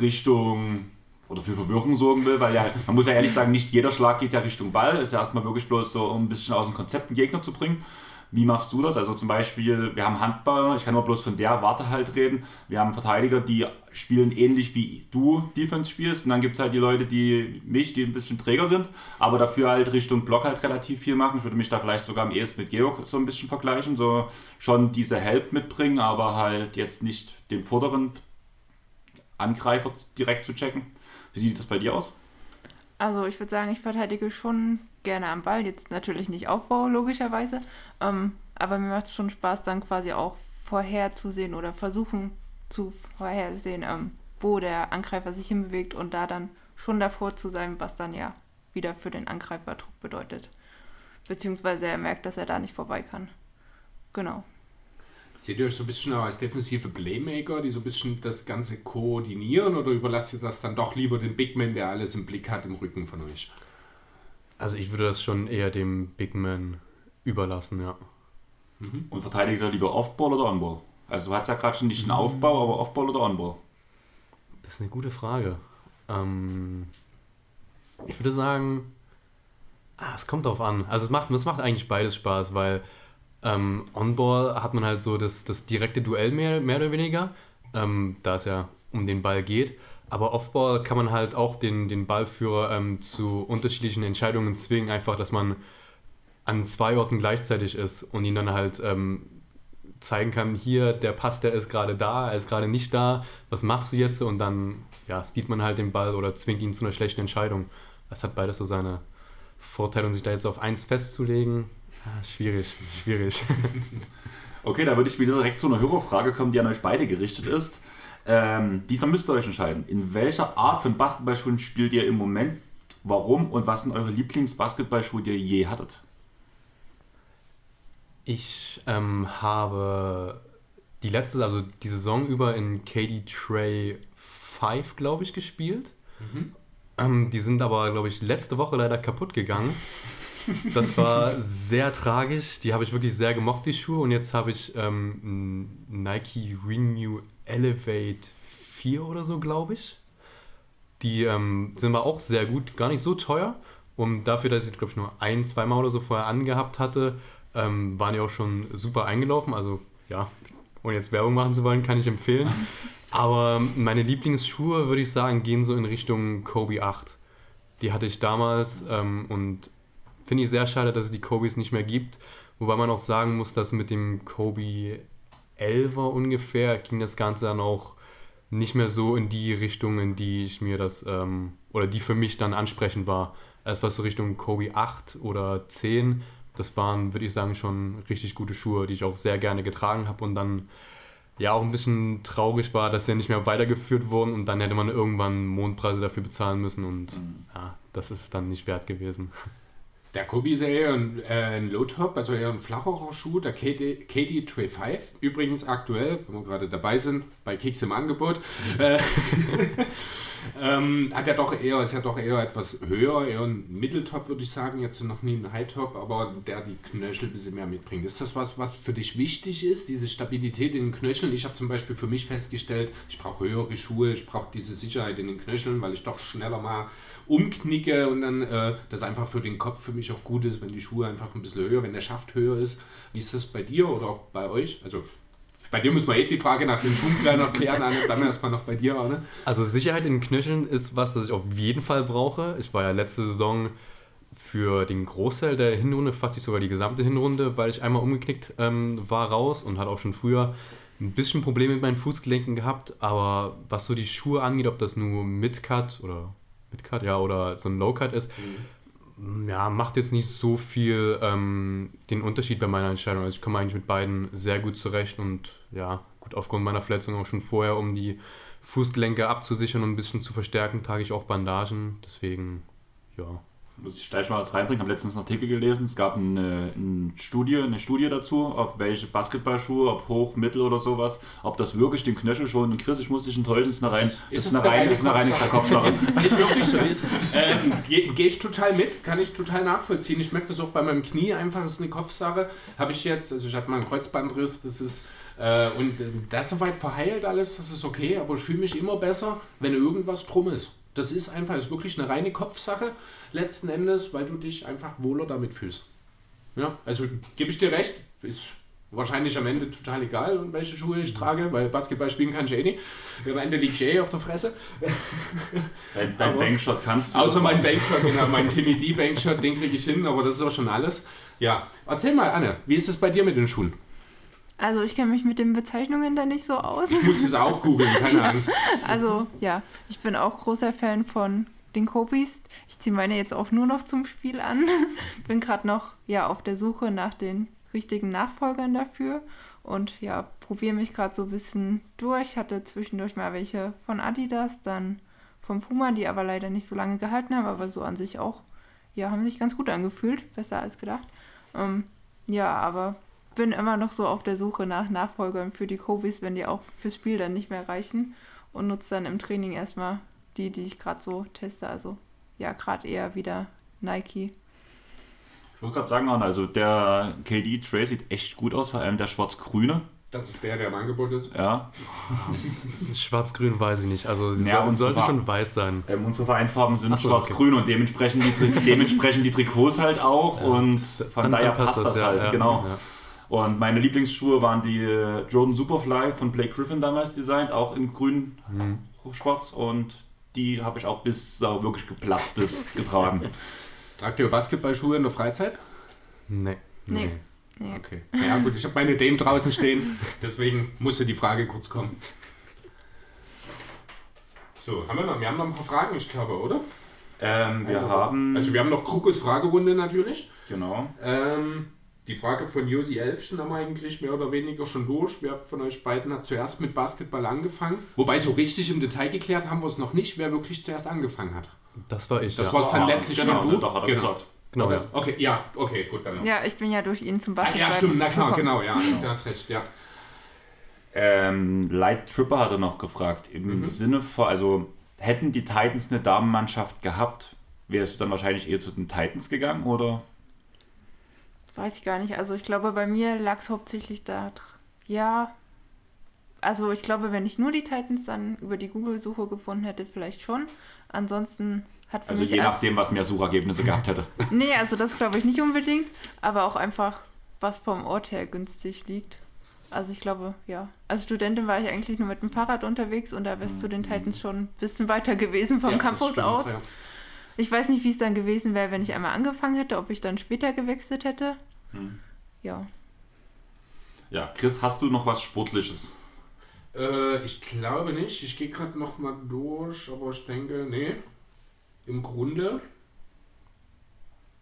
Richtung oder für Verwirrung sorgen will, weil ja, man muss ja ehrlich sagen, nicht jeder Schlag geht ja Richtung Ball. Ist ja erstmal wirklich bloß so, um ein bisschen aus dem Konzept einen Gegner zu bringen. Wie machst du das? Also zum Beispiel, wir haben Handball, ich kann nur bloß von der Warte halt reden. Wir haben Verteidiger, die spielen ähnlich wie du Defense spielst. Und dann gibt es halt die Leute, die mich, die ein bisschen träger sind, aber dafür halt Richtung Block halt relativ viel machen. Ich würde mich da vielleicht sogar am ehesten mit Georg so ein bisschen vergleichen. So schon diese Help mitbringen, aber halt jetzt nicht den vorderen Angreifer direkt zu checken. Wie sieht das bei dir aus? Also ich würde sagen, ich verteidige schon gerne am Ball. Jetzt natürlich nicht Aufbau, logischerweise. Ähm, aber mir macht es schon Spaß, dann quasi auch vorherzusehen oder versuchen zu vorhersehen, ähm, wo der Angreifer sich hinbewegt und da dann schon davor zu sein, was dann ja wieder für den Angreifer Druck bedeutet. Beziehungsweise er merkt, dass er da nicht vorbei kann. Genau. Seht ihr euch so ein bisschen als defensive Playmaker, die so ein bisschen das Ganze koordinieren oder überlasst ihr das dann doch lieber dem Big Man, der alles im Blick hat, im Rücken von euch? Also ich würde das schon eher dem Big Man überlassen, ja. Und verteidigt er lieber Offball oder Onball? Also du hast ja gerade schon nicht einen Aufbau, aber Offball oder Onball? Das ist eine gute Frage. Ähm, ich würde sagen, ah, es kommt drauf an. Also es macht, es macht eigentlich beides Spaß, weil ähm, On-Ball hat man halt so das, das direkte Duell mehr, mehr oder weniger, ähm, da es ja um den Ball geht. Aber Off-Ball kann man halt auch den, den Ballführer ähm, zu unterschiedlichen Entscheidungen zwingen, einfach, dass man an zwei Orten gleichzeitig ist und ihn dann halt ähm, zeigen kann, hier, der Pass, der ist gerade da, er ist gerade nicht da, was machst du jetzt? Und dann, ja, stealt man halt den Ball oder zwingt ihn zu einer schlechten Entscheidung. Das hat beides so seine Vorteile und sich da jetzt auf eins festzulegen, schwierig, schwierig. Okay, da würde ich wieder direkt zu einer Hörerfrage kommen, die an euch beide gerichtet ist. Ähm, diesmal müsst ihr euch entscheiden. In welcher Art von Basketballschuhen spielt ihr im Moment? Warum und was sind eure Lieblingsbasketballschuhe, die ihr je hattet? Ich ähm, habe die letzte, also die Saison über in KD Trey 5, glaube ich, gespielt. Ähm, die sind aber, glaube ich, letzte Woche leider kaputt gegangen. Das war sehr tragisch. Die habe ich wirklich sehr gemocht, die Schuhe. Und jetzt habe ich ähm, Nike Renew Elevate 4 oder so, glaube ich. Die ähm, sind aber auch sehr gut, gar nicht so teuer. Und dafür, dass ich, glaube ich, nur ein, zweimal oder so vorher angehabt hatte, ähm, waren die auch schon super eingelaufen. Also, ja, ohne jetzt Werbung machen zu wollen, kann ich empfehlen. Aber meine Lieblingsschuhe, würde ich sagen, gehen so in Richtung Kobe 8. Die hatte ich damals ähm, und finde ich sehr schade, dass es die Kobes nicht mehr gibt, Wobei man auch sagen muss, dass mit dem Kobe 11er ungefähr ging das Ganze dann auch nicht mehr so in die Richtung, in die ich mir das, ähm, oder die für mich dann ansprechend war. Erst was so Richtung Kobe 8 oder 10, das waren, würde ich sagen, schon richtig gute Schuhe, die ich auch sehr gerne getragen habe und dann ja auch ein bisschen traurig war, dass sie nicht mehr weitergeführt wurden und dann hätte man irgendwann Mondpreise dafür bezahlen müssen und ja, das ist dann nicht wert gewesen. Der Kobe ist ja eher ein, äh, ein Low-Top, also eher ein flacherer Schuh, der KD, KD Tray 5. Übrigens aktuell, wenn wir gerade dabei sind, bei Kicks im Angebot. Äh, ähm, hat er doch eher, ist ja doch eher etwas höher, eher ein Mitteltop, würde ich sagen, jetzt noch nie ein High-Top, aber der die Knöchel ein bisschen mehr mitbringt. Ist das was, was für dich wichtig ist, diese Stabilität in den Knöcheln? Ich habe zum Beispiel für mich festgestellt, ich brauche höhere Schuhe, ich brauche diese Sicherheit in den Knöcheln, weil ich doch schneller mal umknicke und dann äh, das einfach für den Kopf für mich auch gut ist, wenn die Schuhe einfach ein bisschen höher, wenn der Schaft höher ist. Wie ist das bei dir oder bei euch? Also bei dir muss man eh die Frage nach den Schuhen noch klären, Anne, dann erstmal noch bei dir, Arne. Also Sicherheit in den Knöcheln ist was, das ich auf jeden Fall brauche. Ich war ja letzte Saison für den Großteil der Hinrunde, fast nicht sogar die gesamte Hinrunde, weil ich einmal umgeknickt ähm, war, raus und hatte auch schon früher ein bisschen Probleme mit meinen Fußgelenken gehabt. Aber was so die Schuhe angeht, ob das nur Mid-Cut oder Mid-Cut, ja, oder so ein Low-Cut ist, ja, macht jetzt nicht so viel ähm, den Unterschied bei meiner Entscheidung. Also ich komme eigentlich mit beiden sehr gut zurecht und ja, gut, aufgrund meiner Verletzung auch schon vorher, um die Fußgelenke abzusichern und ein bisschen zu verstärken, trage ich auch Bandagen. Deswegen, ja. Muss ich gleich mal was reinbringen. Ich habe letztens einen Artikel gelesen. Es gab eine, eine, Studie, eine Studie dazu, ob welche Basketballschuhe, ob hoch, mittel oder sowas, ob das wirklich den Knöchel schon. Und Chris, ich muss dich enttäuschen, ist eine, rein, ist, ist eine, reine, ist eine reine Kopfsache. ist wirklich so. Ist, ähm, Gehe geh ich total mit, kann ich total nachvollziehen. Ich merke das auch bei meinem Knie einfach, ist eine Kopfsache. Habe ich jetzt, also ich hatte mal einen Kreuzbandriss, das ist. Äh, und äh, das soweit verheilt alles, das ist okay, aber ich fühle mich immer besser, wenn irgendwas drum ist. Das ist einfach, ist wirklich eine reine Kopfsache letzten Endes, weil du dich einfach wohler damit fühlst. Ja, also gebe ich dir recht, ist wahrscheinlich am Ende total egal, welche Schuhe ich trage, weil Basketball spielen kann ich eh nicht. Am Ende liegt ich eh auf der Fresse. Dein, dein Bankshot kannst du. Außer mein Bankshot, genau, mein Timmy D Bankshot, den kriege ich hin, aber das ist auch schon alles. Ja, erzähl mal, Anne, wie ist es bei dir mit den Schuhen? Also ich kenne mich mit den Bezeichnungen da nicht so aus. Ich muss es auch googeln, keine Angst. Also ja, ich bin auch großer Fan von den Kobis. Ich ziehe meine jetzt auch nur noch zum Spiel an. bin gerade noch ja auf der Suche nach den richtigen Nachfolgern dafür und ja, probiere mich gerade so ein bisschen durch. Hatte zwischendurch mal welche von Adidas, dann von Puma, die aber leider nicht so lange gehalten haben, aber so an sich auch, ja, haben sich ganz gut angefühlt, besser als gedacht. Ähm, ja, aber bin immer noch so auf der Suche nach Nachfolgern für die Kobis, wenn die auch fürs Spiel dann nicht mehr reichen und nutze dann im Training erstmal die, die ich gerade so teste. Also ja, gerade eher wieder Nike. Ich muss gerade sagen, also der KD Tray sieht echt gut aus, vor allem der schwarz-grüne. Das ist der, der im Angebot ist. Ja. Das ist schwarz-grün, weiß ich nicht. Also ja, soll, sollte schon weiß sein. Ähm, unsere Vereinsfarben sind so, schwarz-grün okay. und dementsprechend die, dementsprechend die Trikots halt auch. Ja. Und von dann, daher dann passt, das, das halt, ja, genau. Und meine Lieblingsschuhe waren die äh, Jordan Superfly von Blake Griffin damals designt, auch in grün, mhm. schwarz und die habe ich auch bis äh, wirklich geplatzt ist getragen. Tragt ihr Basketballschuhe in der Freizeit? Nee. Nee. nee. Okay. Ja gut, ich habe meine Dame draußen stehen, deswegen musste die Frage kurz kommen. So, haben wir noch, wir haben noch ein paar Fragen, ich glaube, oder? Ähm, wir also, haben... Also wir haben noch Krukos Fragerunde natürlich. Genau. Ähm, die Frage von Josi Elfschen haben wir eigentlich mehr oder weniger schon durch. Wer von euch beiden hat zuerst mit Basketball angefangen? Wobei so richtig im Detail geklärt haben wir es noch nicht, wer wirklich zuerst angefangen hat. Das war ich. Das ja. war dann letztlich genau, schon du. Doch, hat er genau. gesagt. Genau. Okay. okay, ja, okay, gut. Dann. Ja, ich bin ja durch ihn zum Basketball. Ah, ja, stimmt, na klar, genau, ja, du hast recht, ja. Ähm, Light Tripper hat er noch gefragt. Im mhm. Sinne von, also hätten die Titans eine Damenmannschaft gehabt, wärst du dann wahrscheinlich eher zu den Titans gegangen oder? Weiß ich gar nicht. Also ich glaube, bei mir lag es hauptsächlich da. Ja. Also ich glaube, wenn ich nur die Titans dann über die Google-Suche gefunden hätte, vielleicht schon. Ansonsten hat für also mich. je nachdem, was mehr Suchergebnisse gehabt hätte. nee, also das glaube ich nicht unbedingt. Aber auch einfach, was vom Ort her günstig liegt. Also ich glaube, ja. Als Studentin war ich eigentlich nur mit dem Fahrrad unterwegs und da wärst du zu den Titans schon ein bisschen weiter gewesen vom ja, Campus stimmt, aus. Ja. Ich weiß nicht, wie es dann gewesen wäre, wenn ich einmal angefangen hätte, ob ich dann später gewechselt hätte. Hm. ja. Ja, Chris, hast du noch was Sportliches? Äh, ich glaube nicht. Ich gehe gerade noch mal durch, aber ich denke, nee. Im Grunde,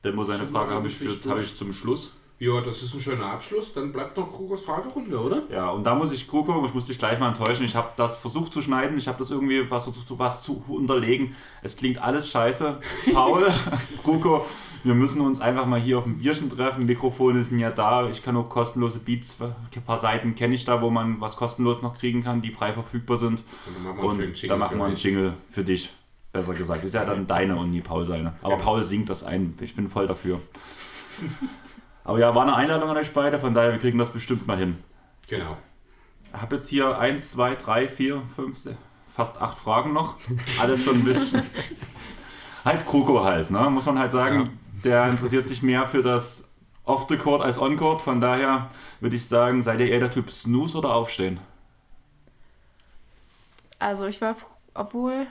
Demo, seine Frage habe ich, eigentlich für- habe durch? ich zum Schluss. ja, das ist ein schöner Abschluss. Dann bleibt noch Krugers Fragerunde, oder? Ja, und da muss ich gucken, ich muss dich gleich mal enttäuschen. Ich habe das versucht zu schneiden, ich habe das irgendwie was versucht, was zu unterlegen. Es klingt alles scheiße. Paul, Kruko, wir müssen uns einfach mal hier auf ein Bierchen treffen. Mikrofone sind ja da. Ich kann auch kostenlose Beats, ein paar Seiten kenne ich da, wo man was kostenlos noch kriegen kann, die frei verfügbar sind. Und dann machen wir einen Jingle für wir einen euch. Jingle für dich. Besser gesagt. Ist ja dann deine und nie Paul seine. Aber Genau. Paul singt das ein. Ich bin voll dafür. Aber ja, war eine Einladung an euch beide, von daher, wir kriegen das bestimmt mal hin. Genau. Ich habe jetzt hier 1, 2, 3, 4, 5, fast 8 Fragen noch. Alles so ein bisschen. halt Kroko halt, ne? muss man halt sagen. Der interessiert sich mehr für das Off the Court als On Court. Von daher würde ich sagen, seid ihr eher der Typ Snooze oder Aufstehen? Also ich war, obwohl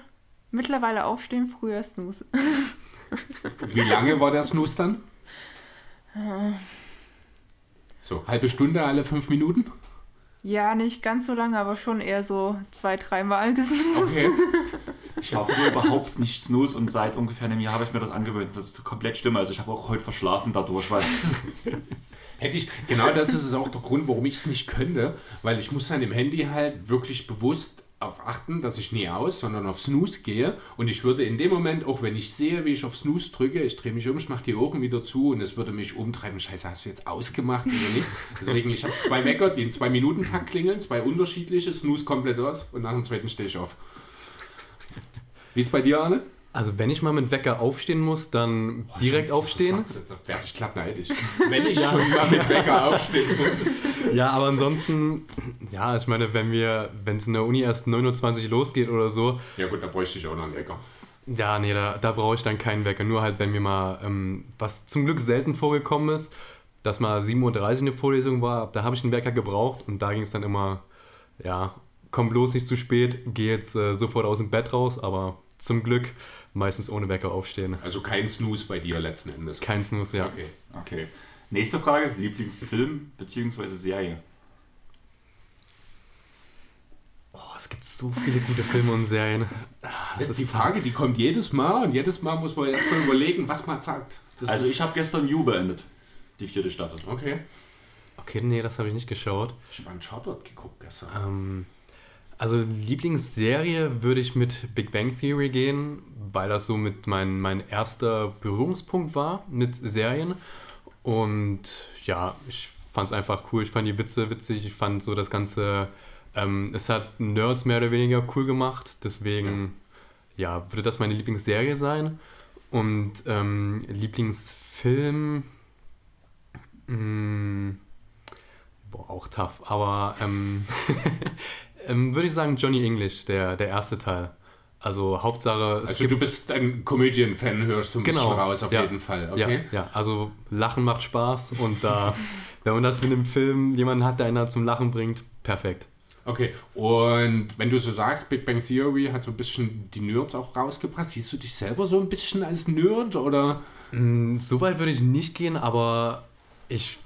mittlerweile aufstehen, früher Snooze. Wie lange war der Snooze dann? So, halbe Stunde alle fünf Minuten? Ja, nicht ganz so lange, aber schon eher so zwei, dreimal gesnoozt. Okay. Ich war früher überhaupt nicht Snooze und seit ungefähr einem Jahr habe ich mir das angewöhnt. Das ist komplett Stimme. Also ich habe auch heute verschlafen dadurch, weil Hätte ich, genau das ist es auch der Grund, warum ich es nicht könnte, weil ich muss an dem Handy halt wirklich bewusst auf achten, dass ich nie aus, sondern auf Snooze gehe und ich würde in dem Moment, auch wenn ich sehe, wie ich auf Snooze drücke, ich drehe mich um, ich mache die Ohren wieder zu und es würde mich umtreiben, scheiße, hast du jetzt ausgemacht oder nicht? Deswegen, ich habe zwei Wecker, die in zwei Minuten Takt klingeln, zwei unterschiedliche, Snooze komplett aus und nach dem zweiten stehe ich auf. Wie ist bei dir, Arne? Also wenn ich mal mit Wecker aufstehen muss, dann direkt aufstehen. Das, das werde ich glatt neidisch. Wenn ich schon mal mit Wecker aufstehen muss. Ja, aber ansonsten, ja, ich meine, wenn wir, wenn es in der Uni erst 9.20 Uhr losgeht oder so, Ja gut, da bräuchte ich auch noch einen Wecker. ja, nee, da, da brauche ich dann keinen Wecker. Nur halt, wenn mir mal, ähm, was zum Glück selten vorgekommen ist, dass mal 7.30 Uhr eine Vorlesung war, da habe ich einen Wecker gebraucht und da ging es dann immer, ja, komm bloß nicht zu spät, geh jetzt äh, sofort aus dem Bett raus, aber zum Glück meistens ohne Wecker aufstehen. Also kein Snooze bei dir letzten Endes. Kein Snooze, ja. Okay. Okay. Nächste Frage: Lieblingsfilm bzw. Serie? Oh, es gibt so viele gute Filme und Serien. Ah, Das ist die Frage, die kommt jedes Mal und jedes Mal muss man erstmal überlegen, was man sagt. Das Also ich habe gestern You beendet. Die vierte Staffel. Okay. Okay, nee, das habe ich nicht geschaut. Ich habe einen Charlotte geguckt gestern. Ähm, also Lieblingsserie würde ich mit Big Bang Theory gehen, weil das so mit mein, mein erster Berührungspunkt war mit Serien. Und ja, ich fand es einfach cool. Ich fand die Witze witzig. Ich fand so das Ganze, ähm, es hat Nerds mehr oder weniger cool gemacht. Deswegen, ja, würde das meine Lieblingsserie sein. Und ähm, Lieblingsfilm, mh, boah, auch tough. Aber ähm, ähm, würde ich sagen Johnny English, der, der erste Teil. Also Hauptsache, es Also du bist ein Comedian-Fan, hörst so ein bisschen Genau, raus auf ja. jeden Fall. Okay. Ja, ja, also Lachen macht Spaß und da, wenn man das mit einem Film jemanden hat, der einen zum Lachen bringt, perfekt. Okay. Und wenn du so sagst, Big Bang Theory hat so ein bisschen die Nerds auch rausgebracht, siehst du dich selber so ein bisschen als Nerd oder? Mm, So weit würde ich nicht gehen, aber ich,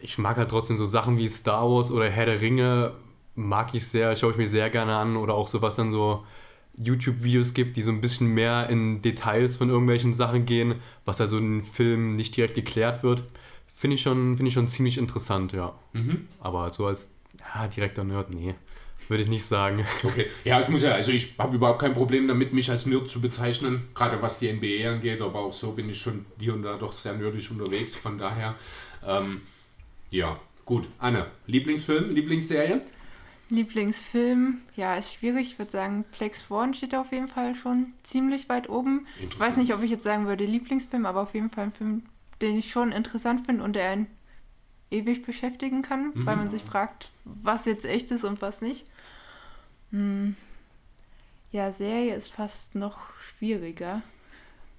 ich mag halt trotzdem so Sachen wie Star Wars oder Herr der Ringe, mag ich sehr, schaue ich mir sehr gerne an oder auch so was dann so YouTube-Videos gibt, die so ein bisschen mehr in Details von irgendwelchen Sachen gehen, was also in Filmen nicht direkt geklärt wird. Finde ich, schon, finde ich schon ziemlich interessant, ja. Aber so als ja, direkter Nerd, nee, würde ich nicht sagen. Okay. Ja, ich muss ja, also ich habe überhaupt kein Problem damit, mich als Nerd zu bezeichnen, gerade was die NBA angeht, aber auch so bin ich schon hier und da doch sehr nerdig unterwegs, von daher, ähm, ja, gut. Anne, Lieblingsfilm, Lieblingsserie? Lieblingsfilm, ja, ist schwierig. Ich würde sagen, Plex One steht auf jeden Fall schon ziemlich weit oben. Ich weiß nicht, ob ich jetzt sagen würde Lieblingsfilm, aber auf jeden Fall ein Film, den ich schon interessant finde und der einen ewig beschäftigen kann, weil man sich fragt, was jetzt echt ist und was nicht. Hm. Ja, Serie ist fast noch schwieriger.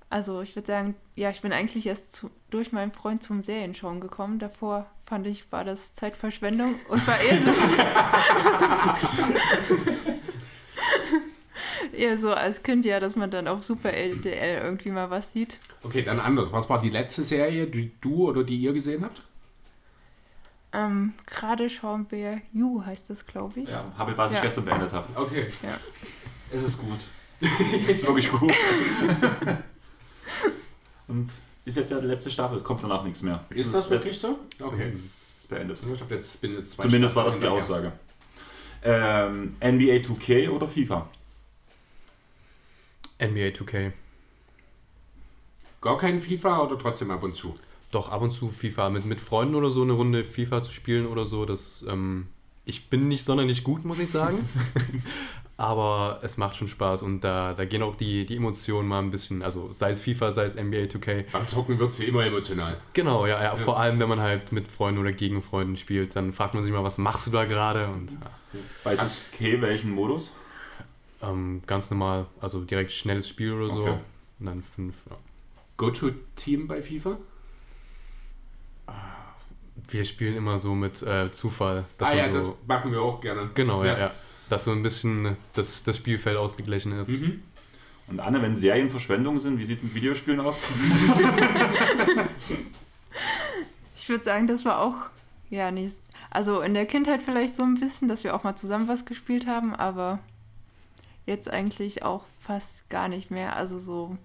Also ich würde sagen, ja, ich bin eigentlich erst zu, durch meinen Freund zum Serienschauen gekommen. Davor fand ich, war das Zeitverschwendung und war eher so, eher so als Kind ja, dass man dann auf Super LDL irgendwie mal was sieht. Okay, dann anders. Was war die letzte Serie, die du oder die ihr gesehen habt? Ähm, Gerade schauen wir You, heißt das, glaube ich. Ja, habe, was ich Ja. gestern beendet habe. Okay. Ja. Es ist gut. es ist wirklich gut. Und ist jetzt ja die letzte Staffel, es kommt danach nichts mehr. Ist Es das wirklich so? Okay. Ist beendet. Ich habe jetzt bin jetzt zwei Zumindest war das die. Aussage. Ähm, NBA 2K oder FIFA? NBA 2K. Gar kein FIFA oder trotzdem ab und zu? Doch ab und zu FIFA mit, mit Freunden oder so eine Runde FIFA zu spielen oder so, das ähm, ich bin nicht sonderlich gut, muss ich sagen. Aber es macht schon Spaß und da, da gehen auch die, die Emotionen mal ein bisschen, also sei es FIFA, sei es NBA 2K. Beim Zocken wird sie immer emotional. Genau, ja, ja, vor allem wenn man halt mit Freunden oder gegen Freunden spielt, dann fragt man sich mal, was machst du da gerade? Und ja, Bei Hast- 2K welchen Modus? ähm, ganz normal, also direkt schnelles Spiel oder so. Okay. Und dann fünf, ja. Go-To-Team bei FIFA? Wir spielen immer so mit äh, Zufall. ah ja, so, das machen wir auch gerne. Genau, ja, Ja. Dass so ein bisschen das, das Spielfeld ausgeglichen ist. Mhm. Und Anne, wenn Serien Verschwendung sind, wie sieht es mit Videospielen aus? Ich würde sagen, das war auch, ja, nicht, also in der Kindheit vielleicht so ein bisschen, dass wir auch mal zusammen was gespielt haben, aber jetzt eigentlich auch fast gar nicht mehr. Also so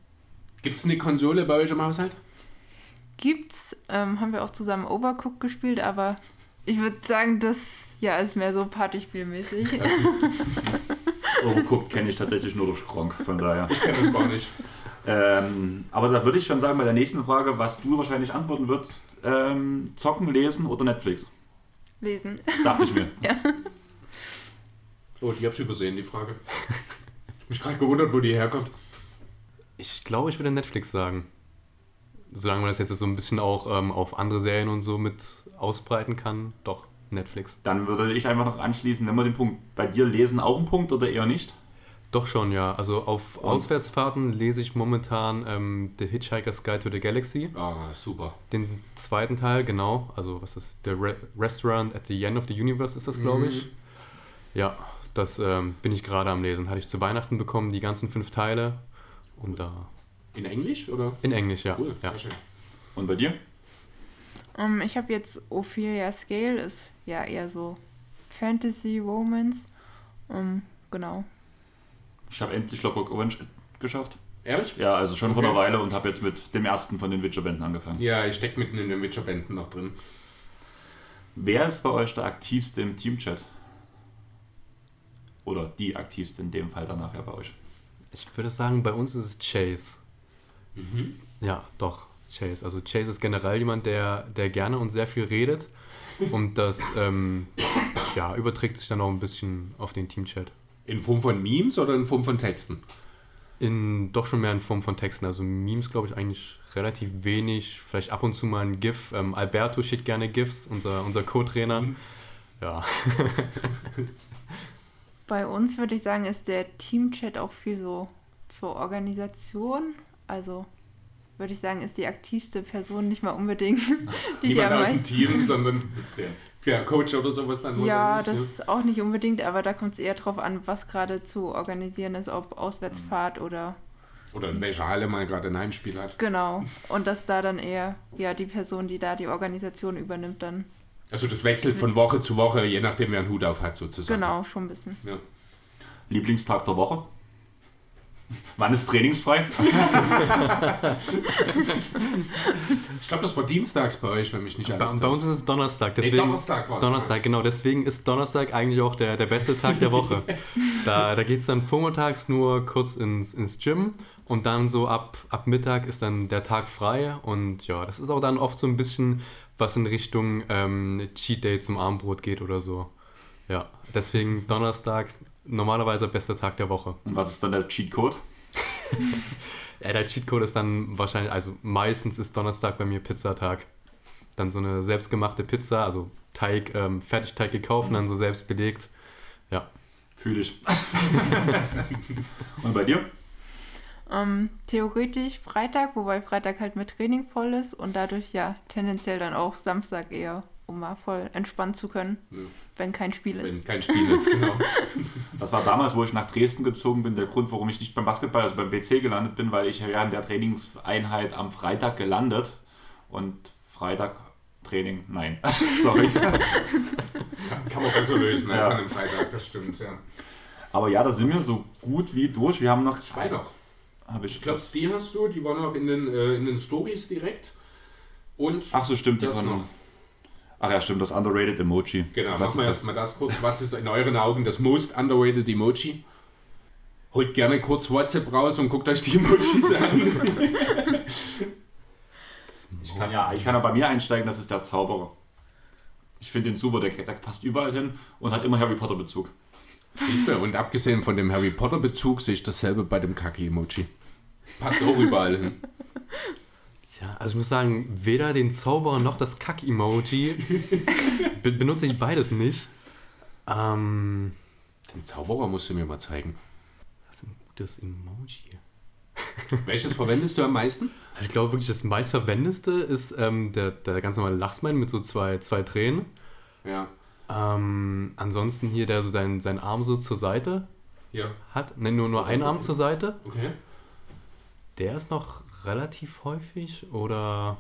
Gibt es eine Konsole bei euch im Haushalt? gibt's, ähm, haben wir auch zusammen Overcooked gespielt, aber ich würde sagen, das ja ist mehr so Partyspielmäßig. Overcooked kenne ich tatsächlich nur durch Gronk, von daher. Ich kenne das gar nicht. Ähm, aber da würde ich schon sagen, bei der nächsten Frage, was du wahrscheinlich antworten würdest, ähm, zocken, lesen oder Netflix? Lesen. Dachte ich mir. Oh, die habe ich übersehen, die Frage. Ich mich gerade gewundert, wo die herkommt. Ich glaube, ich würde Netflix sagen. Solange man das jetzt so ein bisschen auch ähm, auf andere Serien und so mit ausbreiten kann, doch, Netflix. Dann würde ich einfach noch anschließen, wenn wir den Punkt bei dir lesen, auch ein Punkt oder eher nicht? Doch schon, ja. Also auf Und? Auswärtsfahrten lese ich momentan ähm, The Hitchhiker's Guide to the Galaxy. Ah, super. Den zweiten Teil, genau. Also was ist The Re Restaurant at the End of the Universe ist das, glaube ich. Ja, das ähm, bin ich gerade am Lesen. Hatte ich zu Weihnachten bekommen, die ganzen fünf Teile. Und da In Englisch oder? in Englisch, ja. Cool, ja. sehr schön. Und bei dir? Ähm, ich habe jetzt Ophelia Scale, ist ja eher so Fantasy Romance. Ähm, genau. Ich habe endlich Clockwork Orange geschafft. Ehrlich? Ja, also schon vor Okay. einer Weile und habe jetzt mit dem ersten von den Witcher-Bänden angefangen. Ja, ich stecke mitten in den Witcher-Bänden noch drin. Wer ist bei euch der aktivste im Teamchat? Oder die aktivste in dem Fall dann nachher bei euch? Ich würde sagen, bei uns ist es Chase. Mhm. Ja, doch, Chase. Also Chase ist generell jemand, der, der gerne und sehr viel redet. Und das ähm, ja, überträgt sich dann auch ein bisschen auf den Teamchat. In Form von Memes oder in Form von Texten? In, doch schon mehr in Form von Texten. Also Memes glaube ich eigentlich relativ wenig. Vielleicht ab und zu mal ein GIF. Ähm, Alberto schickt gerne GIFs, unser, unser Co-Trainer. Mhm. Ja. Bei uns würde ich sagen, ist der Teamchat auch viel so zur Organisation. Also würde ich sagen, ist die aktivste Person nicht mal unbedingt die, die Niemand am aus dem meisten. Team, sondern der Coach oder sowas dann Ja, wahrscheinlich, ne? das auch nicht unbedingt, aber da kommt es eher drauf an, was gerade zu organisieren ist, ob Auswärtsfahrt oder Oder in welcher Halle mal gerade ein Heimspiel hat. genau. Und dass da dann eher ja die Person, die da die Organisation übernimmt, dann Also das wechselt von Woche zu Woche, je nachdem wer einen Hut auf hat sozusagen. genau schon ein bisschen. Ja. Lieblingstag der Woche? Wann ist trainingsfrei? Ich glaube, das war dienstags bei euch, wenn mich nicht Bei, alles bei uns täuscht. ist es Donnerstag. Nee, Deswegen, Donnerstag war's, Donnerstag, genau. Deswegen ist Donnerstag eigentlich auch der, der beste Tag der Woche. da da geht es dann vormittags nur kurz ins, ins Gym und dann so ab, ab Mittag ist dann der Tag frei. Und ja, das ist auch dann oft so ein bisschen was in Richtung ähm, Cheat Day zum Abendbrot geht oder so. Ja, deswegen Donnerstag normalerweise bester Tag der Woche. Und was ist dann der Cheatcode? Ja, der Cheatcode ist dann wahrscheinlich, also meistens ist Donnerstag bei mir Pizzatag. Dann so eine selbstgemachte Pizza, also Teig, ähm, Fertigteig gekauft und dann so selbst belegt. Ja. Fühle ich. Und bei dir? Ähm, theoretisch Freitag, wobei Freitag halt mit Training voll ist und dadurch ja tendenziell dann auch Samstag eher, um mal voll entspannen zu können, Ja. Wenn kein Spiel ist. Wenn kein Spiel ist, genau. Das war damals, wo ich nach Dresden gezogen bin, der Grund, warum ich nicht beim Basketball, also beim BC gelandet bin, weil ich ja in der Trainingseinheit am Freitag gelandet und Freitag Training. Nein. Sorry. Kann, kann man besser lösen als Ja. an einem Freitag, das stimmt, ja. Aber ja, da sind wir so gut wie durch. Wir haben noch Zwei noch. Hab ich, Ich glaube, die hast du, die war noch in den, äh, in den Stories direkt. Und Ach so, stimmt. Die das von, noch. Ach ja, stimmt, das Underrated Emoji. Genau, Was machen wir erstmal das kurz. Was ist in euren Augen das most underrated Emoji? Holt gerne kurz WhatsApp raus und guckt euch die Emojis an. Ich kann ja, ich kann ja bei mir einsteigen, das ist der Zauberer. Ich finde den super, der, der passt überall hin und hat immer Harry Potter Bezug. Siehst du, und abgesehen von dem Harry Potter Bezug sehe ich dasselbe bei dem Kaki-Emoji. Passt auch überall hin. Tja, also ich muss sagen, weder den Zauberer noch das Kack-Emoji be benutze ich beides nicht. Ähm, Den Zauberer musst du mir mal zeigen. was ist ein gutes Emoji? Welches verwendest du am meisten? Also ich glaube wirklich, das meistverwendeste ist ähm, der, der ganz normale Lachsmann mit so zwei, zwei Tränen. Ja. Ähm, ansonsten hier, der so seinen, seinen Arm so zur Seite Ja. hat. Ne, nur, nur einen Arm zur Seite. Okay. Der ist noch relativ häufig oder...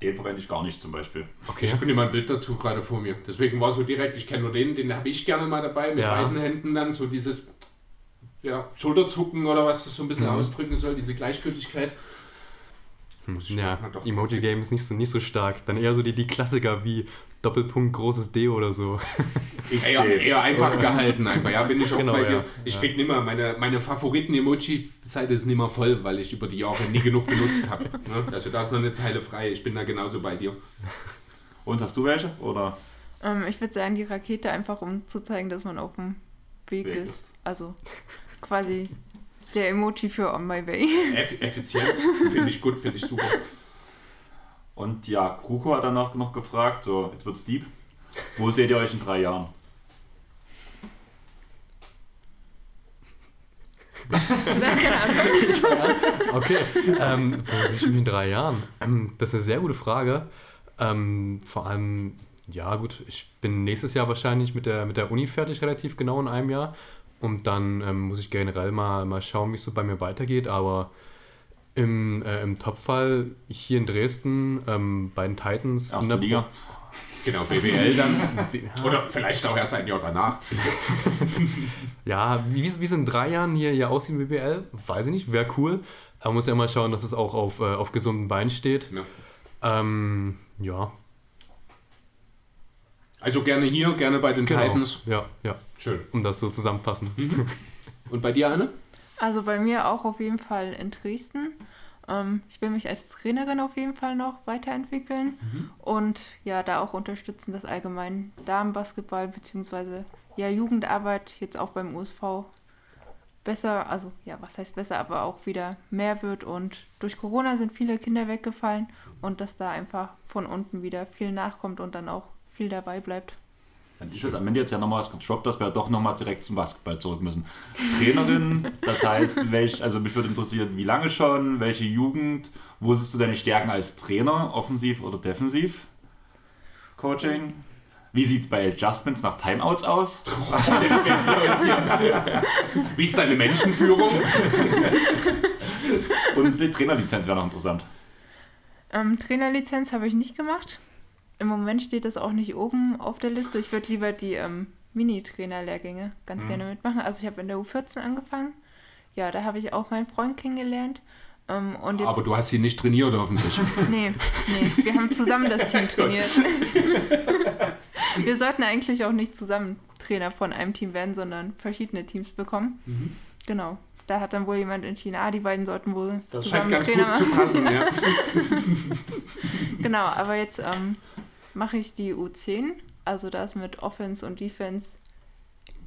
Den verwende ich gar nicht zum Beispiel. Okay. Ich habe mal ein Bild dazu gerade vor mir. Deswegen war so direkt, ich kenne nur den, den habe ich gerne mal dabei, mit Ja. beiden Händen dann so dieses ja, Schulterzucken oder was das so ein bisschen Mhm. ausdrücken soll, diese Gleichgültigkeit. Muss ich Ja, Emoji-Game ist nicht so, nicht so stark. Dann eher so die, die Klassiker wie Doppelpunkt, großes D oder so. Eher, eher einfach gehalten, einfach. Ja, bin ich auch Genau, bei dir. ja. Ich Ja. krieg nimmer, meine, meine Favoriten-Emoji-Seite ist nimmer voll, weil ich über die Jahre nie genug benutzt habe. Ne? Also da ist noch eine Zeile frei. Ich bin da genauso bei dir. Und hast du welche? Oder? Ähm, ich würde sagen, die Rakete einfach, um zu zeigen, dass man auf dem Weg, Weg ist. ist. Also quasi der Emoji für On My Way. Eff Effizienz finde ich gut, finde ich super. Und ja, Kruko hat dann noch, noch gefragt, so, jetzt wird's deep. Wo seht ihr euch in drei Jahren? Okay, ähm, wo sehe ich mich in drei Jahren? Ähm, das ist eine sehr gute Frage. Ähm, vor allem, ja gut, ich bin nächstes Jahr wahrscheinlich mit der, mit der Uni fertig, relativ genau in einem Jahr. Und dann ähm, muss ich generell mal, mal schauen, wie es so bei mir weitergeht. Aber im, äh, im Topfall hier in Dresden ähm, bei den Titans. in Erste der Liga? Genau, BWL dann. Oder vielleicht auch erst ein Jahr danach. Ja, wie wie es in drei Jahren hier, hier aussieht im BBL, weiß ich nicht, wäre cool. Aber man muss ja mal schauen, dass es auch auf, äh, auf gesunden Beinen steht. Ja. Ähm, ja, Also gerne hier, gerne bei den genau. Titans. Ja, ja, Schön. um das so zusammenfassen. Und bei dir, Anne? Also bei mir auch auf jeden Fall in Dresden. Ähm, ich will mich als Trainerin auf jeden Fall noch weiterentwickeln und ja, da auch unterstützen, dass allgemein Damenbasketball bzw. ja Jugendarbeit jetzt auch beim USV besser, also ja, was heißt besser, aber auch wieder mehr wird und durch Corona sind viele Kinder weggefallen und dass da einfach von unten wieder viel nachkommt und dann auch viel dabei bleibt. Dann ist es am Ende jetzt ja nochmal was getroppt, dass wir doch nochmal direkt zum Basketball zurück müssen. Trainerin, das heißt, welch, also mich würde interessieren, wie lange schon, welche Jugend, wo siehst du deine Stärken als Trainer, offensiv oder defensiv? Coaching? Wie sieht es bei Adjustments nach Timeouts aus? Wie ist deine Menschenführung? Und die Trainerlizenz wäre noch interessant. Ähm, Trainerlizenz habe ich nicht gemacht. Im Moment steht das auch nicht oben auf der Liste. Ich würde lieber die ähm, Mini-Trainer-Lehrgänge ganz gerne mitmachen. Also ich habe in der U14 angefangen. Ja, da habe ich auch meinen Freund kennengelernt. Ähm, jetzt, Aber du hast sie nicht trainiert, hoffentlich. nee, nee, wir haben zusammen das Team trainiert. wir sollten eigentlich auch nicht zusammen Trainer von einem Team werden, sondern verschiedene Teams bekommen. Genau. Da hat dann wohl jemand entschieden, ah, die beiden sollten wohl Das zusammen scheint ganz Trainer gut zu machen. passen, ja. Genau, aber jetzt ähm, mache ich die U10, also das mit Offense und Defense.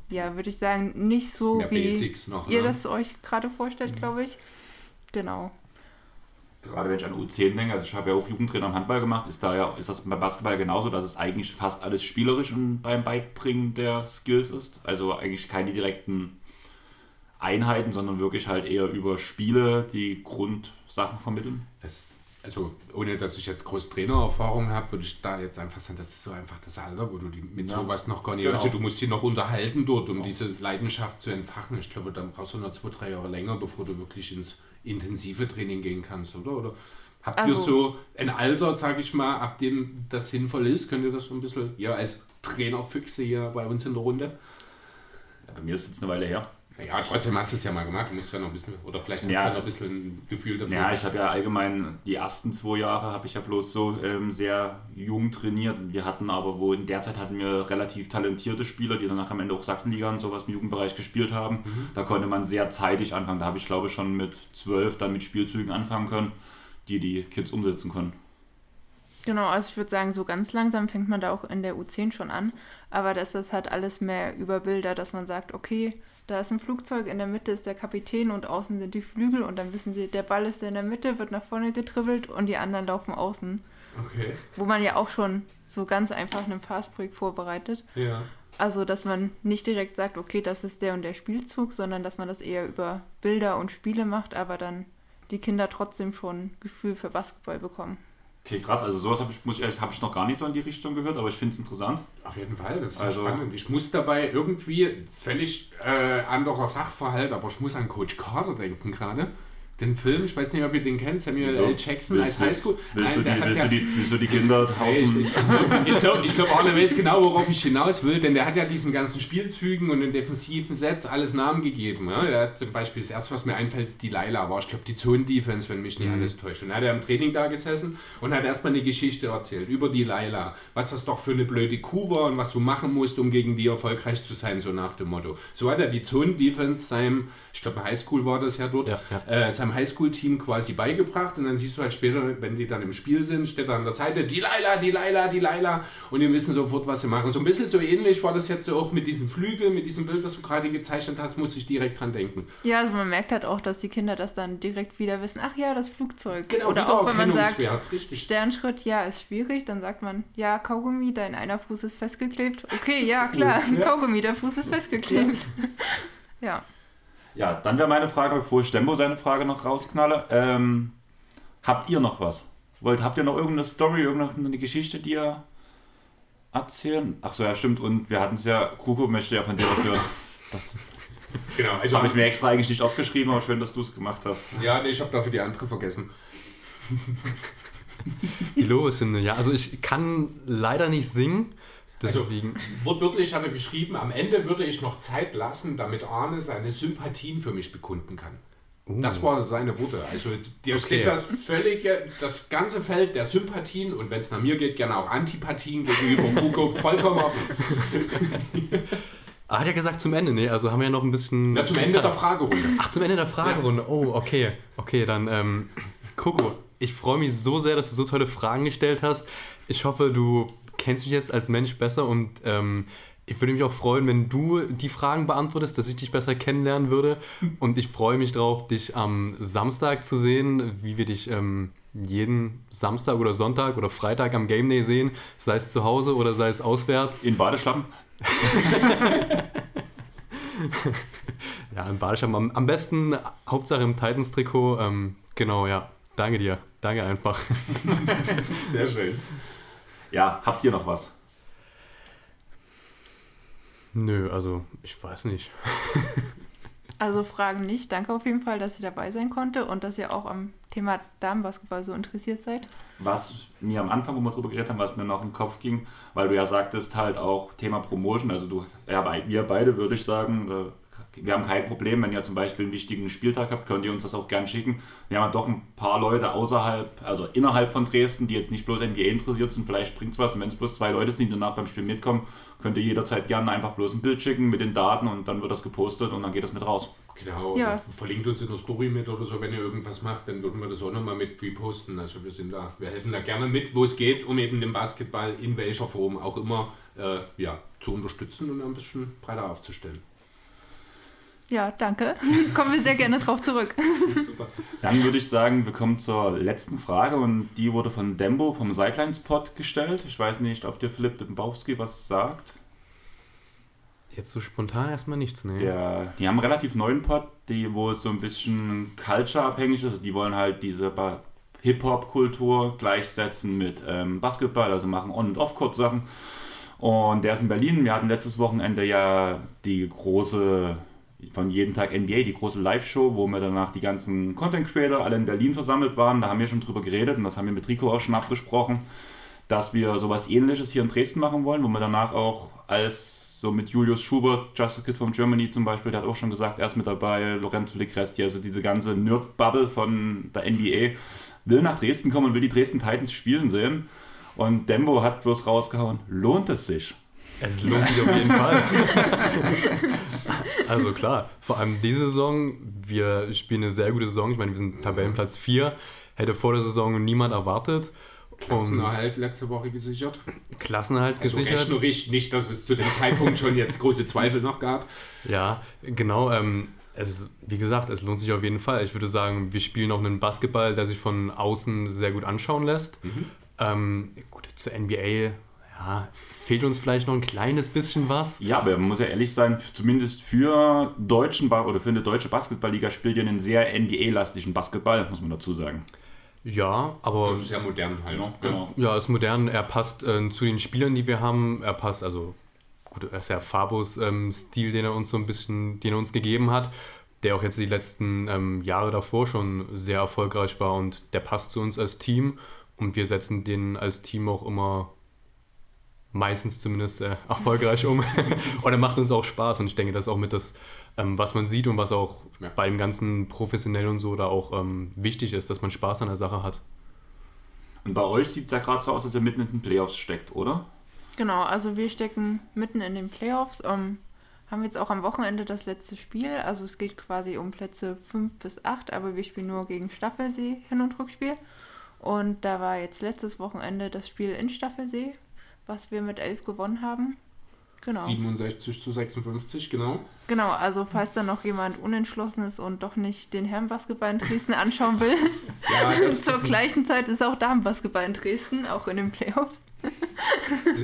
Ja, würde ich sagen, nicht so wie Basics noch, ihr ne? das euch gerade vorstellt, glaube ich. Genau. Gerade wenn ich an U10 denke, also ich habe ja auch Jugendtrainer im Handball gemacht, ist da ja, ist das beim Basketball genauso, dass es eigentlich fast alles spielerisch und beim Beibringen der Skills ist. Also eigentlich keine direkten Einheiten, sondern wirklich halt eher über Spiele die Grundsachen vermitteln. Das, also, ohne dass ich jetzt groß Trainererfahrung habe, würde ich da jetzt einfach sagen, das ist so einfach das Alter, wo du die mit Ja. sowas noch gar nicht. Genau. Also, du musst sie noch unterhalten dort, um diese Leidenschaft zu entfachen. Ich glaube, dann brauchst du noch zwei, drei Jahre länger, bevor du wirklich ins intensive Training gehen kannst, oder? Oder Habt Also- ihr so ein Alter, sag ich mal, ab dem das sinnvoll ist? Könnt ihr das so ein bisschen, ihr als Trainerfüchse hier bei uns in der Runde? Ja, bei mir ist es jetzt eine Weile her. Ja, trotzdem hast du es ja mal gemacht. Du musst ja noch ein bisschen, oder vielleicht hast Ja. du ja noch ein bisschen ein Gefühl dafür. Ja, ich habe ja allgemein die ersten zwei Jahre habe ich ja bloß so ähm, sehr jung trainiert. Wir hatten aber, wo in der Zeit hatten wir relativ talentierte Spieler, die danach am Ende auch Sachsenliga und sowas im Jugendbereich gespielt haben. Da konnte man sehr zeitig anfangen. Da habe ich glaube ich schon mit zwölf dann mit Spielzügen anfangen können, die die Kids umsetzen können. Genau, also ich würde sagen, so ganz langsam fängt man da auch in der U10 schon an. Aber das ist halt alles mehr über Bilder, dass man sagt, okay, da ist ein Flugzeug, in der Mitte ist der Kapitän und außen sind die Flügel und dann wissen sie, der Ball ist in der Mitte, wird nach vorne getribbelt und die anderen laufen außen. Okay. Wo man ja auch schon so ganz einfach einen Fastbreak vorbereitet. Ja. Also, dass man nicht direkt sagt, okay, das ist der und der Spielzug, sondern dass man das eher über Bilder und Spiele macht, aber dann die Kinder trotzdem schon Gefühl für Basketball bekommen. Okay, krass. Also sowas habe ich, muss ich, hab ich noch gar nicht so in die Richtung gehört, aber ich finde es interessant. Auf jeden Fall, das ist Also- spannend. Ich muss dabei irgendwie völlig äh, anderer Sachverhalt, aber ich muss an Coach Carter denken gerade. Den Film, ich weiß nicht, ob ihr den kennt, Samuel Wieso? L. Jackson als Willst, willst, Highschool. willst, Nein, der die, willst, ja- du die, willst du die Kinder Nee, ich ich, glaube, ich glaub, Arne weiß genau, worauf ich hinaus will, denn der hat ja diesen ganzen Spielzügen und den defensiven Sets alles Namen gegeben. Ja? Der hat zum Beispiel das erste, was mir einfällt, ist die Laila, war ich glaube die Zone-Defense, wenn mich nicht alles täuscht. Und dann hat er im Training da gesessen und hat erstmal eine Geschichte erzählt über die Laila, was das doch für eine blöde Kuh war und was du machen musst, um gegen die erfolgreich zu sein, so nach dem Motto. So hat er die Zone-Defense seinem, ich glaube Highschool war das ja dort, Ja, Äh, seinem Highschool-Team quasi beigebracht und dann siehst du halt später, wenn die dann im Spiel sind, steht da an der Seite, die Laila, die Laila, die Laila und die wissen sofort, was sie machen. So ein bisschen so ähnlich war das jetzt so auch mit diesem Flügel, mit diesem Bild, das du gerade gezeichnet hast, muss ich direkt dran denken. Ja, also man merkt halt auch, dass die Kinder das dann direkt wieder wissen. Ach ja, das Flugzeug. Genau, Oder auch wenn man sagt, richtig. Sternschritt, ja, ist schwierig, dann sagt man, ja, Kaugummi, dein einer Fuß ist festgeklebt. Okay, ja, klar, Kaugummi, der Fuß ist festgeklebt. Ja. Ja, dann wäre meine Frage, bevor ich Stembo seine Frage noch rausknalle. Ähm, habt ihr noch was? Wollt, habt ihr noch irgendeine Story, irgendeine Geschichte, die ihr erzählen? Ach so, ja, stimmt. Und wir hatten es ja, Kuko möchte ja von dir was hören. Das Genau, also habe ich mir extra eigentlich nicht aufgeschrieben, aber schön, dass du es gemacht hast. Ja, nee, ich habe dafür die andere vergessen. Die Lobeshymne, ja. Also ich kann leider nicht singen. Deswegen. Wortwörtlich hat er geschrieben, am Ende würde ich noch Zeit lassen, damit Arne seine Sympathien für mich bekunden kann. Das waren seine Worte. Also dir steht das völlige, das ganze Feld der Sympathien und wenn es nach mir geht, gerne auch Antipathien gegenüber Kuko vollkommen offen. Ah, hat ja gesagt zum Ende, nee, also haben wir ja noch ein bisschen. Ja, zum Ende der Fragerunde. Ach, zum Ende der Fragerunde. Oh, okay. Okay, dann, ähm, Coco, ich freue mich so sehr, dass du so tolle Fragen gestellt hast. Ich hoffe, du kennst mich jetzt als Mensch besser und ähm, ich würde mich auch freuen, wenn du die Fragen beantwortest, dass ich dich besser kennenlernen würde. Und ich freue mich drauf, dich am Samstag zu sehen, wie wir dich ähm, jeden Samstag oder Sonntag oder Freitag am Game Day sehen, sei es zu Hause oder sei es auswärts. In Badeschlappen? Ja, im Badeschatten. Am, am besten Hauptsache im Titans-Trikot. Ähm, genau, ja. Danke dir. Danke einfach. Sehr schön. Ja, habt ihr noch was? Nö, also ich weiß nicht. Also Fragen nicht. Danke auf jeden Fall, dass ihr dabei sein konnte und dass ihr auch am Thema Damenbasketball so interessiert seid. Was mir am Anfang, wo wir drüber geredet haben, was mir noch im Kopf ging, weil du ja sagtest, halt auch Thema Promotion, also du, ja, bei- wir beide würde ich sagen, wir haben kein Problem, wenn ihr zum Beispiel einen wichtigen Spieltag habt, könnt ihr uns das auch gern schicken. Wir haben ja doch ein paar Leute außerhalb, also innerhalb von Dresden, die jetzt nicht bloß NBA interessiert sind, vielleicht bringt es was. Und wenn es bloß zwei Leute sind, die danach beim Spiel mitkommen, könnt ihr jederzeit gerne einfach bloß ein Bild schicken mit den Daten und dann wird das gepostet und dann geht das mit raus. Genau, ja. verlinkt uns in der Story mit oder so, wenn ihr irgendwas macht, dann würden wir das auch nochmal mit reposten. Also wir sind da, wir helfen da gerne mit, wo es geht, um eben den Basketball in welcher Form auch immer äh, ja, zu unterstützen und ein bisschen breiter aufzustellen. Ja, danke. Kommen wir sehr gerne drauf zurück. Super. Dann würde ich sagen, wir kommen zur letzten Frage und die wurde von Dembo vom Sidelines Pod gestellt. Ich weiß nicht, ob dir Philipp Dembowski was sagt. Jetzt so spontan erstmal nichts, ne? Der, die haben einen relativ neuen Pod, die, wo es so ein bisschen culture-abhängig ist. Also die wollen halt diese Hip-Hop-Kultur gleichsetzen mit ähm, Basketball, also machen On- und Off-Court-Sachen. Und der ist in Berlin. Wir hatten letztes Wochenende ja die große von jeden Tag NBA, die große Live-Show, wo wir danach die ganzen Content Creator alle in Berlin versammelt waren. Da haben wir schon drüber geredet und das haben wir mit Rico auch schon abgesprochen, dass wir sowas ähnliches hier in Dresden machen wollen, wo wir danach auch als so mit Julius Schubert, Just a Kid from Germany zum Beispiel, der hat auch schon gesagt, er ist mit dabei, Lorenzo Lecresti, also diese ganze Nerd-Bubble von der NBA, will nach Dresden kommen und will die Dresden Titans spielen sehen. Und Dembo hat bloß rausgehauen, lohnt es sich? Es lohnt sich auf jeden Fall. also klar, vor allem diese Saison, wir spielen eine sehr gute Saison. Ich meine, wir sind Tabellenplatz 4. Hätte vor der Saison niemand erwartet. Klassenerhalt letzte Woche gesichert. Klassenerhalt Also gesichert. rechnerisch nicht, dass es zu dem Zeitpunkt schon jetzt große Zweifel noch gab. Ja, genau. Ähm, es, wie gesagt, es lohnt sich auf jeden Fall. Ich würde sagen, wir spielen auch einen Basketball, der sich von außen sehr gut anschauen lässt. Ähm, gut, zur NBA, ja, fehlt uns vielleicht noch ein kleines bisschen was. Ja, aber man muss ja ehrlich sein, zumindest für deutschen ba oder für eine deutsche Basketballliga spielt ihr einen sehr NBA-lastigen Basketball, muss man dazu sagen. Ja, aber Sehr modern halt. genau. ja, ist modern. Er passt äh, zu den Spielern, die wir haben. Er passt, also gut, er ist ja Fabos ähm, Stil, den er uns so ein bisschen, den er uns gegeben hat, der auch jetzt die letzten ähm, Jahre davor schon sehr erfolgreich war und der passt zu uns als Team und wir setzen den als Team auch immer meistens zumindest äh, erfolgreich um und er macht uns auch Spaß und ich denke, das ist auch mit das, ähm, was man sieht und was auch Ja. bei dem ganzen professionell und so da auch ähm, wichtig ist, dass man Spaß an der Sache hat. Und bei euch sieht es ja gerade so aus, als ihr mitten in den Playoffs steckt, oder? Genau, also wir stecken mitten in den Playoffs. Ähm, haben jetzt auch am Wochenende das letzte Spiel. Also es geht quasi um Plätze 5 bis 8, aber wir spielen nur gegen Staffelsee Hin- und Rückspiel. Und da war jetzt letztes Wochenende das Spiel in Staffelsee, was wir mit 11 gewonnen haben. Genau. 67 zu 56, genau. Genau, also falls da noch jemand unentschlossen ist und doch nicht den Herrenbasketball in Dresden anschauen will. Ja, Zur gleichen Zeit ist auch Damenbasketball in Dresden, auch in den Playoffs.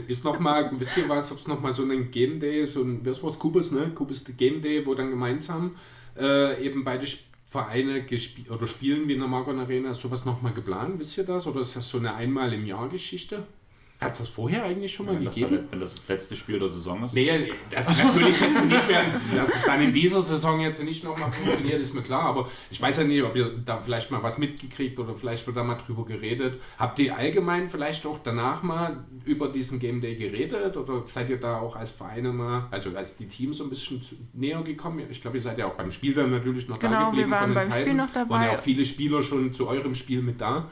ist nochmal, wisst ihr was, ob es nochmal so einen Game Day, so ein, was war's, Kubus, ne? Kubus Game Day, wo dann gemeinsam äh, eben beide Vereine oder spielen wie in der Margon Arena, ist sowas nochmal geplant, wisst ihr das? Oder ist das so eine einmal im Jahr Geschichte? Hat es das vorher eigentlich schon mal Wenn das, gegeben? wenn das das letzte Spiel der Saison ist. Nee, das natürlich jetzt nicht mehr, dass es dann in dieser Saison jetzt nicht nochmal funktioniert, ist mir klar, aber ich weiß ja nicht, ob ihr da vielleicht mal was mitgekriegt oder vielleicht wird da mal drüber geredet. Habt ihr allgemein vielleicht auch danach mal über diesen Game Day geredet oder seid ihr da auch als Vereine mal, also als die Teams so ein bisschen näher gekommen? Ich glaube, ihr seid ja auch beim Spiel dann natürlich noch da Genau, geblieben wir waren von den beim Spiel Titans. noch dabei. Waren ja auch viele Spieler schon zu eurem Spiel mit da.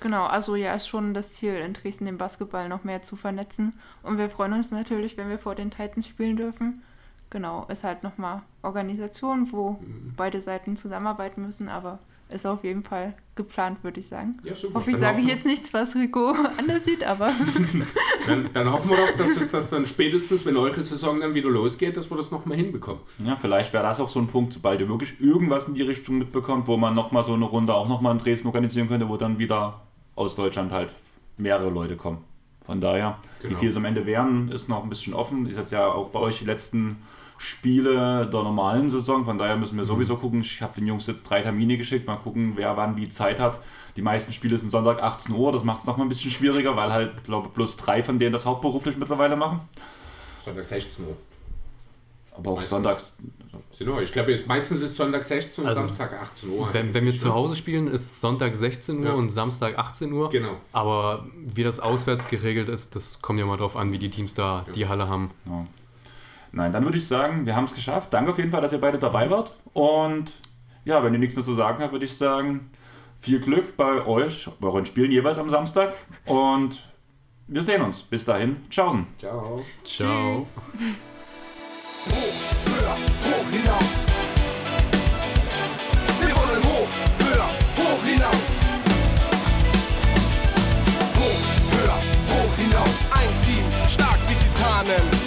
Genau, also ja, ist schon das Ziel, in Dresden den Basketball noch mehr zu vernetzen. Und wir freuen uns natürlich, wenn wir vor den Titans spielen dürfen. Genau, ist halt nochmal Organisation, wo Mhm. beide Seiten zusammenarbeiten müssen, aber ist auf jeden Fall geplant, würde ich sagen. Ja, super. Hoffe ich, sage ich jetzt nichts, was Rico anders sieht, aber Dann, dann hoffen wir doch, dass es das dann spätestens, wenn eure Saison dann wieder losgeht, dass wir das nochmal hinbekommen. Ja, vielleicht wäre das auch so ein Punkt, sobald ihr wirklich irgendwas in die Richtung mitbekommt, wo man nochmal so eine Runde auch nochmal in Dresden organisieren könnte, wo dann wieder aus Deutschland halt mehrere Leute kommen. Von daher, Genau. wie viel es am Ende wären, ist noch ein bisschen offen. Ist jetzt ja auch bei euch die letzten Spiele der normalen Saison. Von daher müssen wir sowieso gucken. Ich habe den Jungs jetzt drei Termine geschickt. Mal gucken, wer wann wie Zeit hat. Die meisten Spiele sind Sonntag 18 Uhr. Das macht es nochmal ein bisschen schwieriger, weil halt, glaube plus drei von denen das hauptberuflich mittlerweile machen. Sonntag 16 Uhr. Aber auch Meistens. sonntags. Genau, ich glaube, meistens ist Sonntag 16 und Also, Samstag 18 Uhr. Wenn, wenn wir zu Hause spielen, ist Sonntag 16 Uhr Ja. und Samstag 18 Uhr. Genau. Aber wie das auswärts geregelt ist, das kommt ja mal drauf an, wie die Teams da die Halle haben. Ja. Nein, dann würde ich sagen, wir haben es geschafft. Danke auf jeden Fall, dass ihr beide dabei wart. Und ja, wenn ihr nichts mehr zu sagen habt, würde ich sagen, viel Glück bei euch, bei euren Spielen jeweils am Samstag. Und wir sehen uns. Bis dahin, tschaußen. Ciao. Ciao hinauf. Wir wollen hoch, höher, hoch hinaus. Hoch, höher, hoch hinaus. Ein Team, stark wie Titanen.